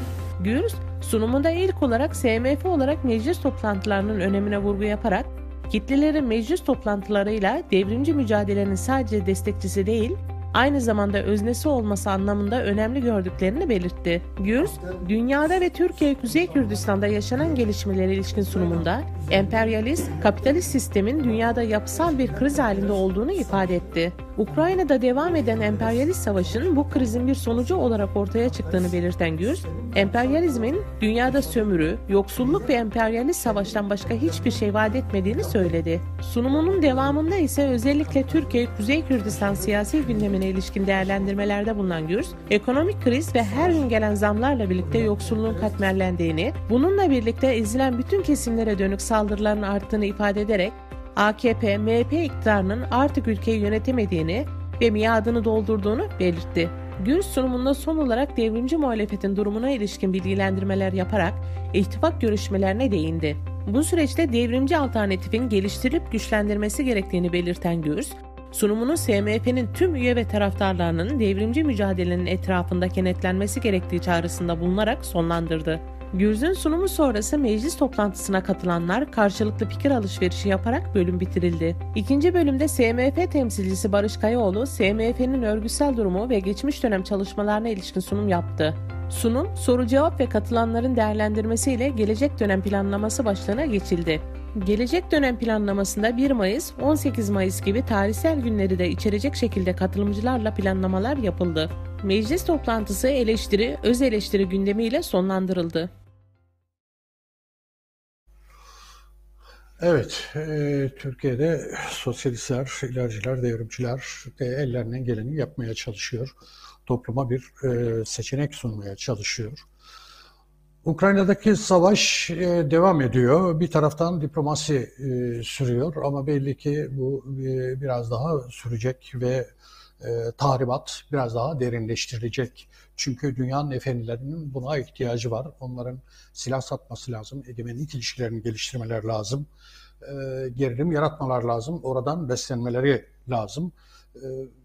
Gürz, sunumunda ilk olarak SMF olarak meclis toplantılarının önemine vurgu yaparak, kitlelerin meclis toplantılarıyla devrimci mücadelenin sadece destekçisi değil, aynı zamanda öznesi olması anlamında önemli gördüklerini belirtti. Gürz, dünyada ve Türkiye Kuzey Kürdistan'da yaşanan gelişmelere ilişkin sunumunda emperyalist, kapitalist sistemin dünyada yapısal bir kriz halinde olduğunu ifade etti. Ukrayna'da devam eden emperyalist savaşın bu krizin bir sonucu olarak ortaya çıktığını belirten Gürz, emperyalizmin dünyada sömürü, yoksulluk ve emperyalist savaştan başka hiçbir şey vaat etmediğini söyledi. Sunumunun devamında ise özellikle Türkiye Kuzey Kürdistan siyasi gündemine ilişkin değerlendirmelerde bulunan Gürz, ekonomik kriz ve her gün gelen zamlarla birlikte yoksulluğun katmerlendiğini, bununla birlikte ezilen bütün kesimlere dönük saldırıların arttığını ifade ederek AKP, MHP iktidarının artık ülkeyi yönetemediğini ve miadını doldurduğunu belirtti. Gür sunumunda son olarak devrimci muhalefetin durumuna ilişkin bilgilendirmeler yaparak ittifak görüşmelerine değindi. Bu süreçte devrimci alternatifin geliştirilip güçlendirmesi gerektiğini belirten Gürs, sunumunu SMF'nin tüm üye ve taraftarlarının devrimci mücadelenin etrafında kenetlenmesi gerektiği çağrısında bulunarak sonlandırdı. Gürz'ün sunumu sonrası meclis toplantısına katılanlar karşılıklı fikir alışverişi yaparak bölüm bitirildi. İkinci bölümde SMF temsilcisi Barış Kayaoğlu, SMF'nin örgütsel durumu ve geçmiş dönem çalışmalarına ilişkin sunum yaptı. Sunum, soru cevap ve katılanların değerlendirmesiyle gelecek dönem planlaması başlığına geçildi. Gelecek dönem planlamasında 1 Mayıs, 18 Mayıs gibi tarihsel günleri de içerecek şekilde katılımcılarla planlamalar yapıldı. Meclis toplantısı eleştiri, öz eleştiri gündemiyle sonlandırıldı.
Evet, e, Türkiye'de sosyalistler, ilerciler, devrimciler de ellerinden geleni yapmaya çalışıyor. Topluma bir e, seçenek sunmaya çalışıyor. Ukrayna'daki savaş e, devam ediyor. Bir taraftan diplomasi e, sürüyor ama belli ki bu e, biraz daha sürecek ve tahribat biraz daha derinleştirilecek. Çünkü dünyanın efendilerinin buna ihtiyacı var. Onların silah satması lazım, egemenlik ilişkilerini geliştirmeler lazım, gerilim yaratmalar lazım, oradan beslenmeleri lazım.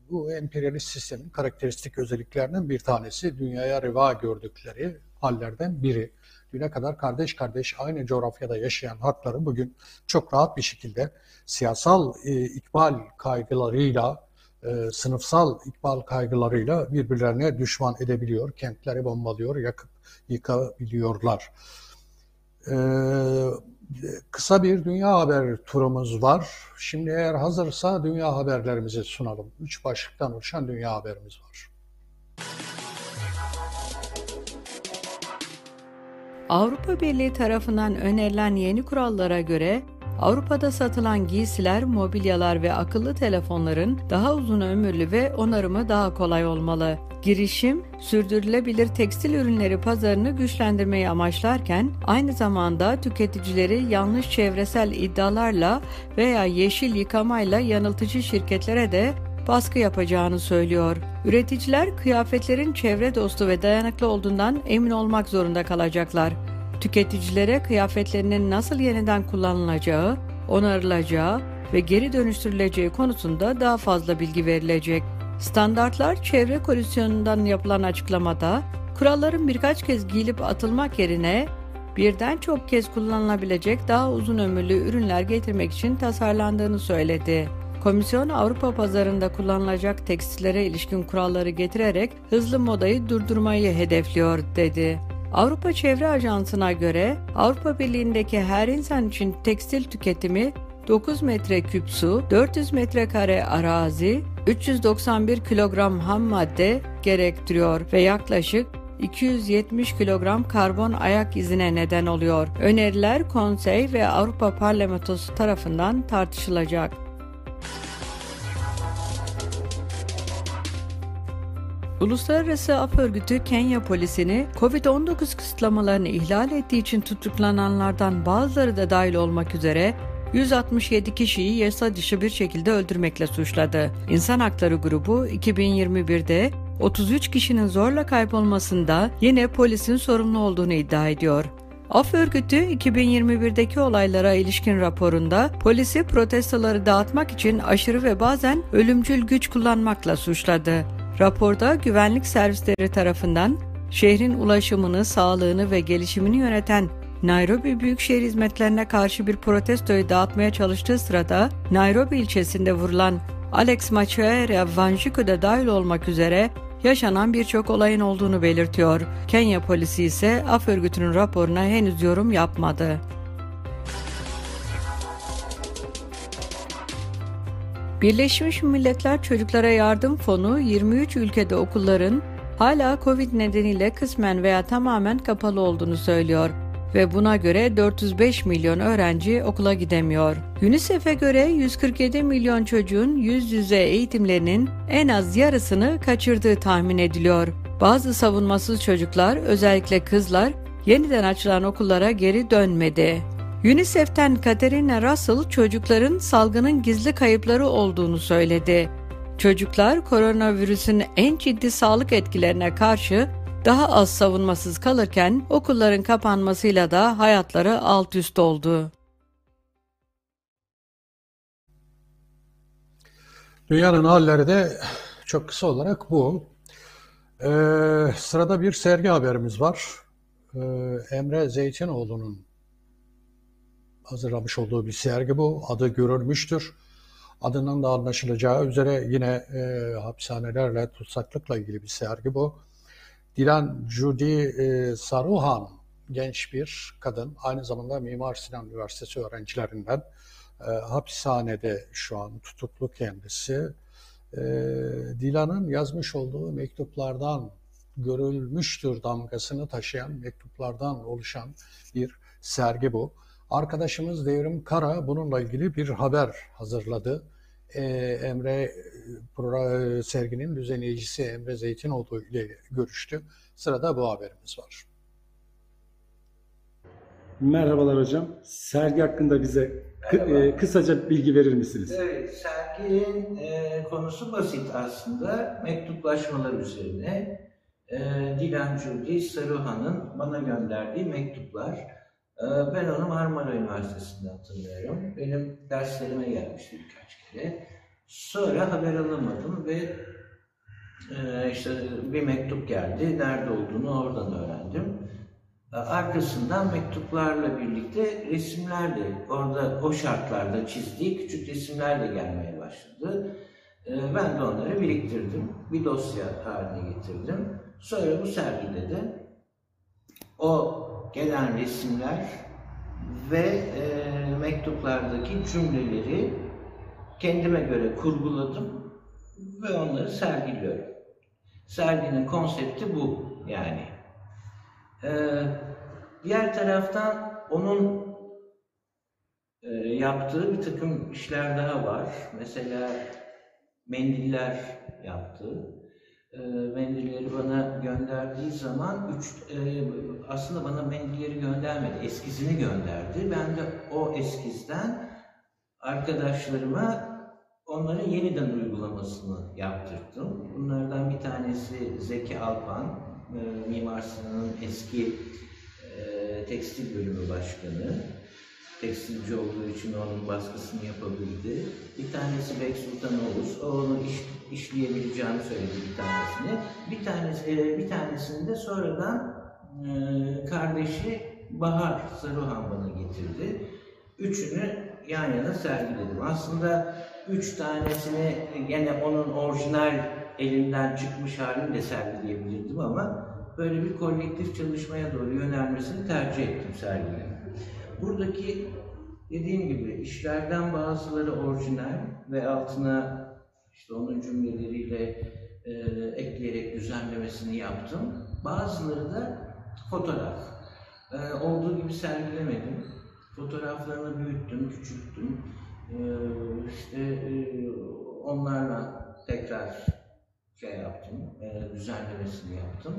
Bu emperyalist sistemin karakteristik özelliklerinden bir tanesi dünyaya reva gördükleri hallerden biri. Düne kadar kardeş kardeş aynı coğrafyada yaşayan halkları bugün çok rahat bir şekilde siyasal e, ikbal kaygılarıyla, e, sınıfsal ikbal kaygılarıyla birbirlerine düşman edebiliyor, kentleri bombalıyor, yakıp yıkabiliyorlar. E, kısa bir dünya haber turumuz var. Şimdi eğer hazırsa dünya haberlerimizi sunalım. Üç başlıktan oluşan dünya haberimiz var.
Avrupa Birliği tarafından önerilen yeni kurallara göre Avrupa'da satılan giysiler, mobilyalar ve akıllı telefonların daha uzun ömürlü ve onarımı daha kolay olmalı. Girişim, sürdürülebilir tekstil ürünleri pazarını güçlendirmeyi amaçlarken aynı zamanda tüketicileri yanlış çevresel iddialarla veya yeşil yıkamayla yanıltıcı şirketlere de baskı yapacağını söylüyor. Üreticiler kıyafetlerin çevre dostu ve dayanıklı olduğundan emin olmak zorunda kalacaklar. Tüketicilere kıyafetlerinin nasıl yeniden kullanılacağı, onarılacağı ve geri dönüştürüleceği konusunda daha fazla bilgi verilecek. Standartlar Çevre Komisyonu'ndan yapılan açıklamada, kuralların birkaç kez giyilip atılmak yerine birden çok kez kullanılabilecek daha uzun ömürlü ürünler getirmek için tasarlandığını söyledi. Komisyon Avrupa pazarında kullanılacak tekstillere ilişkin kuralları getirerek hızlı modayı durdurmayı hedefliyor dedi. Avrupa Çevre Ajansı'na göre Avrupa Birliği'ndeki her insan için tekstil tüketimi 9 metreküp su, 400 metrekare arazi, 391 kilogram ham madde gerektiriyor ve yaklaşık 270 kilogram karbon ayak izine neden oluyor. Öneriler Konsey ve Avrupa Parlamentosu tarafından tartışılacak. Uluslararası Af Örgütü Kenya polisini COVID-19 kısıtlamalarını ihlal ettiği için tutuklananlardan bazıları da dahil olmak üzere 167 kişiyi yasa dışı bir şekilde öldürmekle suçladı. İnsan Hakları Grubu 2021'de 33 kişinin zorla kaybolmasında yine polisin sorumlu olduğunu iddia ediyor. Af örgütü 2021'deki olaylara ilişkin raporunda polisi protestoları dağıtmak için aşırı ve bazen ölümcül güç kullanmakla suçladı. Raporda güvenlik servisleri tarafından şehrin ulaşımını, sağlığını ve gelişimini yöneten Nairobi Büyükşehir Hizmetlerine karşı bir protestoyu dağıtmaya çalıştığı sırada Nairobi ilçesinde vurulan Alex Macharia Wanjiku da dahil olmak üzere yaşanan birçok olayın olduğunu belirtiyor. Kenya polisi ise af örgütünün raporuna henüz yorum yapmadı. Birleşmiş Milletler Çocuklara Yardım Fonu 23 ülkede okulların hala Covid nedeniyle kısmen veya tamamen kapalı olduğunu söylüyor ve buna göre 405 milyon öğrenci okula gidemiyor. UNICEF'e göre 147 milyon çocuğun yüz yüze eğitimlerinin en az yarısını kaçırdığı tahmin ediliyor. Bazı savunmasız çocuklar, özellikle kızlar, yeniden açılan okullara geri dönmedi. UNICEF'ten Katerina Russell çocukların salgının gizli kayıpları olduğunu söyledi. Çocuklar koronavirüsün en ciddi sağlık etkilerine karşı daha az savunmasız kalırken okulların kapanmasıyla da hayatları alt üst oldu.
Dünyanın halleri de çok kısa olarak bu. Ee, sırada bir sergi haberimiz var. Ee, Emre Zeytinoğlu'nun hazırlamış olduğu bir sergi bu. Adı görülmüştür. Adından da anlaşılacağı üzere yine e, hapishanelerle, tutsaklıkla ilgili bir sergi bu. Dilan Judy e, Saruhan genç bir kadın. Aynı zamanda Mimar Sinan Üniversitesi öğrencilerinden. E, hapishanede şu an tutuklu kendisi. E, Dilan'ın yazmış olduğu mektuplardan görülmüştür damgasını taşıyan mektuplardan oluşan bir sergi bu. Arkadaşımız Devrim Kara bununla ilgili bir haber hazırladı. Ee, Emre pro, serginin düzenleyicisi Emre Zeytinoğlu ile görüştü. Sırada bu haberimiz var.
Merhabalar hocam. Sergi hakkında bize kı- e, kısaca bilgi verir misiniz?
Evet, serginin e, konusu basit aslında. Mektuplaşmalar üzerine. E, Dilan Cudi Saruhan'ın bana gönderdiği mektuplar. E, ben onu Marmara Üniversitesi'nde hatırlıyorum. Benim derslerime gelmişti birkaç kere. Sonra haber alamadım ve e, işte bir mektup geldi. Nerede olduğunu oradan öğrendim. Arkasından mektuplarla birlikte resimler de orada o şartlarda çizdiği küçük resimler de gelmeye başladı. E, Ben de onları biriktirdim. Bir dosya haline getirdim. Sonra bu sergide de o gelen resimler ve e, mektuplardaki cümleleri kendime göre kurguladım ve onları sergiliyorum. Serginin konsepti bu yani. Ee, diğer taraftan onun e, yaptığı bir takım işler daha var. Mesela mendiller yaptı. E, mendilleri bana gönderdiği zaman üç, e, aslında bana mendilleri göndermedi, eskizini gönderdi. Ben de o eskizden arkadaşlarıma onların yeniden uygulamasını yaptırdım. Bunlardan bir tanesi Zeki Alpan, e, Mimar Sinan'ın eski e, tekstil bölümü başkanı. Tekstilci olduğu için onun baskısını yapabildi. Bir tanesi Bek Sultan Oğuz, o onu iş, işleyebileceğini söyledi bir tanesini. Bir tanesi, e, bir tanesini de sonradan e, kardeşi Bahar Saruhan bana getirdi. Üçünü yan yana sergiledim. Aslında üç tanesini gene onun orijinal elinden çıkmış halini de sergileyebilirdim ama böyle bir kolektif çalışmaya doğru yönelmesini tercih ettim serginin. Buradaki dediğim gibi işlerden bazıları orijinal ve altına işte onun cümleleriyle e, ekleyerek düzenlemesini yaptım. Bazıları da fotoğraf. E, olduğu gibi sergilemedim. Fotoğraflarını büyüttüm, küçülttüm. E, işte e, onlarla tekrar şey yaptım, e, düzenlemesini yaptım.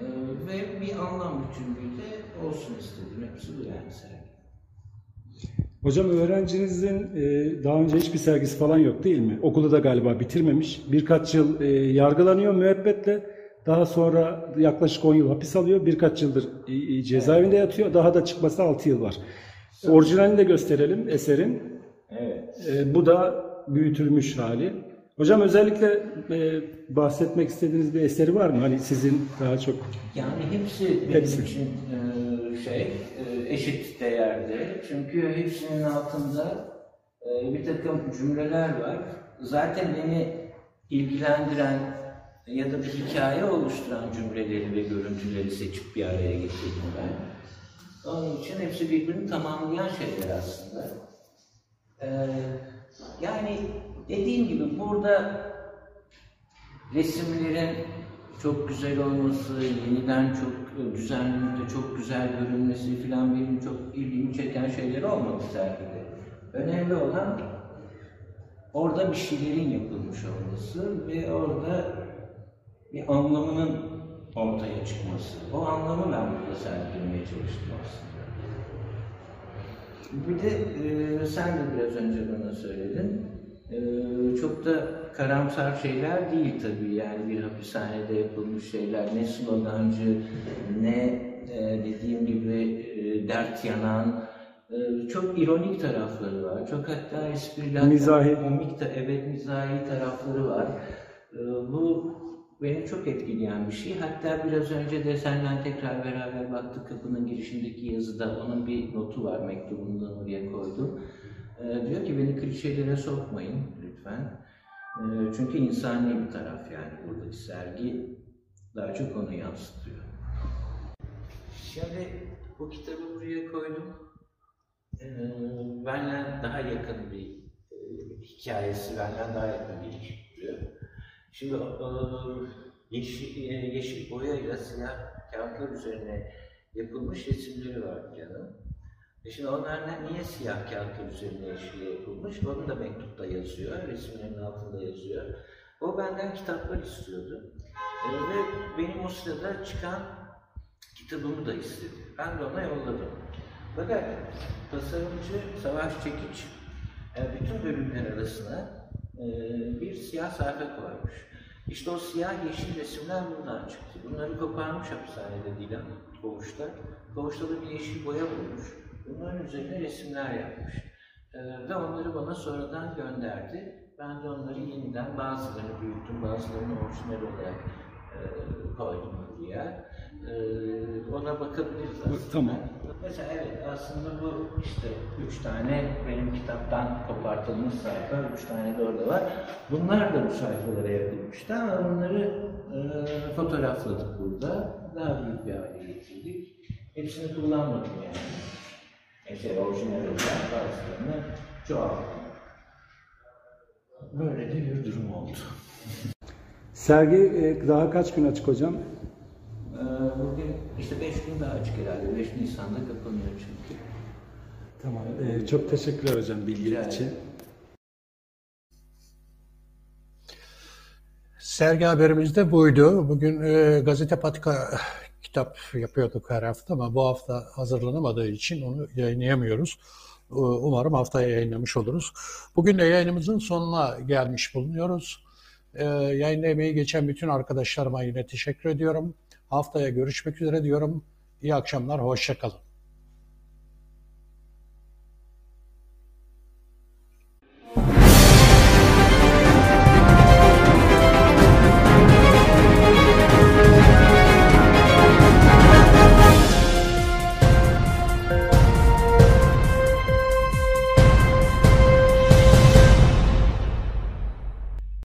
E, ve bir anlam bütünlüğü de olsun istedim. Hepsi bu yani sergi.
Hocam öğrencinizin e, daha önce hiçbir sergisi falan yok değil mi? Okulu da galiba bitirmemiş. Birkaç yıl e, yargılanıyor müebbetle. Daha sonra yaklaşık 10 yıl hapis alıyor. Birkaç yıldır e, cezaevinde yatıyor. Daha da çıkması 6 yıl var. Orijinalini de gösterelim eserin.
Evet.
E, bu da büyütülmüş hali. Hocam özellikle e, bahsetmek istediğiniz bir eseri var mı? Hani sizin daha çok
Yani hepsi benim
Hepsi.
için e, şey e, eşit değerde. Çünkü hepsinin altında e, bir takım cümleler var. Zaten beni ilgilendiren ya da bir hikaye oluşturan cümleleri ve görüntüleri seçip bir araya getirdim ben. Onun için hepsi birbirini tamamlayan şeyler aslında. E, yani dediğim gibi burada resimlerin çok güzel olması, yeniden çok e, düzenlenip de çok güzel görünmesi falan benim çok ilgimi çeken şeyler olmadı sergide. Önemli olan orada bir şeylerin yapılmış olması ve orada bir anlamının ortaya çıkması. O anlamı ben burada sergilemeye çalıştım aslında. Bir de e, sen de biraz önce bana söyledin. E, çok da karamsar şeyler değil tabii yani bir hapishanede yapılmış şeyler. Ne slogancı, ne e, dediğim gibi e, dert yanan, e, çok ironik tarafları var. Çok hatta esprili, hatta
Mizahi.
komik de, evet mizahi tarafları var. E, bu beni çok etkileyen bir şey. Hatta biraz önce de senden tekrar beraber baktık kapının girişindeki yazıda onun bir notu var mektubundan oraya koydum. Ee, diyor ki beni klişelere sokmayın lütfen. Ee, çünkü insani bir taraf yani buradaki sergi daha çok onu yansıtıyor. Şimdi bu kitabı buraya koydum. Ee, benden daha yakın bir e, hikayesi, benden daha yakın bir ilişki. Şimdi o- yeşil, e, yeşil boyayla siyah kağıtlar üzerine yapılmış resimleri var canım. E şimdi onlar niye siyah kağıtlar üzerine yeşil yapılmış? Onu da mektupta yazıyor, resimlerin altında yazıyor. O benden kitaplar istiyordu. E, ve benim o sırada çıkan kitabımı da istedi. Ben de ona yolladım. Fakat tasarımcı Savaş Çekiç e, bütün bölümler arasına e, bir siyah sayfa koymuş. İşte o siyah yeşil resimler buradan çıktı. Bunları koparmış hapishanede Dilan Koğuş'ta. Koğuş'ta da bir yeşil boya bulmuş. Bunların üzerine resimler yapmış. E, ve onları bana sonradan gönderdi. Ben de onları yeniden bazılarını büyüttüm, bazılarını orijinal olarak e, koydum buraya. E, ona bakabiliriz aslında.
Tamam.
Mesela evet aslında bu işte üç tane benim kitaptan kopartılmış sayfa, üç tane de orada var. Bunlar da bu sayfalara yapılmıştı ama bunları e, fotoğrafladık burada. Daha büyük bir hale getirdik. Hepsini kullanmadım yani. Mesela orijinal olan bazılarını çoğalttım. Böyle de bir durum oldu.
Sergi e, daha kaç gün açık hocam?
Ee, Bugün işte beş gün daha açık herhalde. 5 Nisan'da kapanıyor çünkü.
Tamam. E, çok teşekkürler hocam bilgi
Rica
için.
Sergi haberimiz de buydu. Bugün e, Gazete Patika kitap yapıyorduk her hafta ama bu hafta hazırlanamadığı için onu yayınlayamıyoruz. E, Umarım haftaya yayınlamış oluruz. Bugün de yayınımızın sonuna gelmiş bulunuyoruz. E, yayında emeği geçen bütün arkadaşlarıma yine teşekkür ediyorum. Haftaya görüşmek üzere diyorum. İyi akşamlar, hoşça kalın.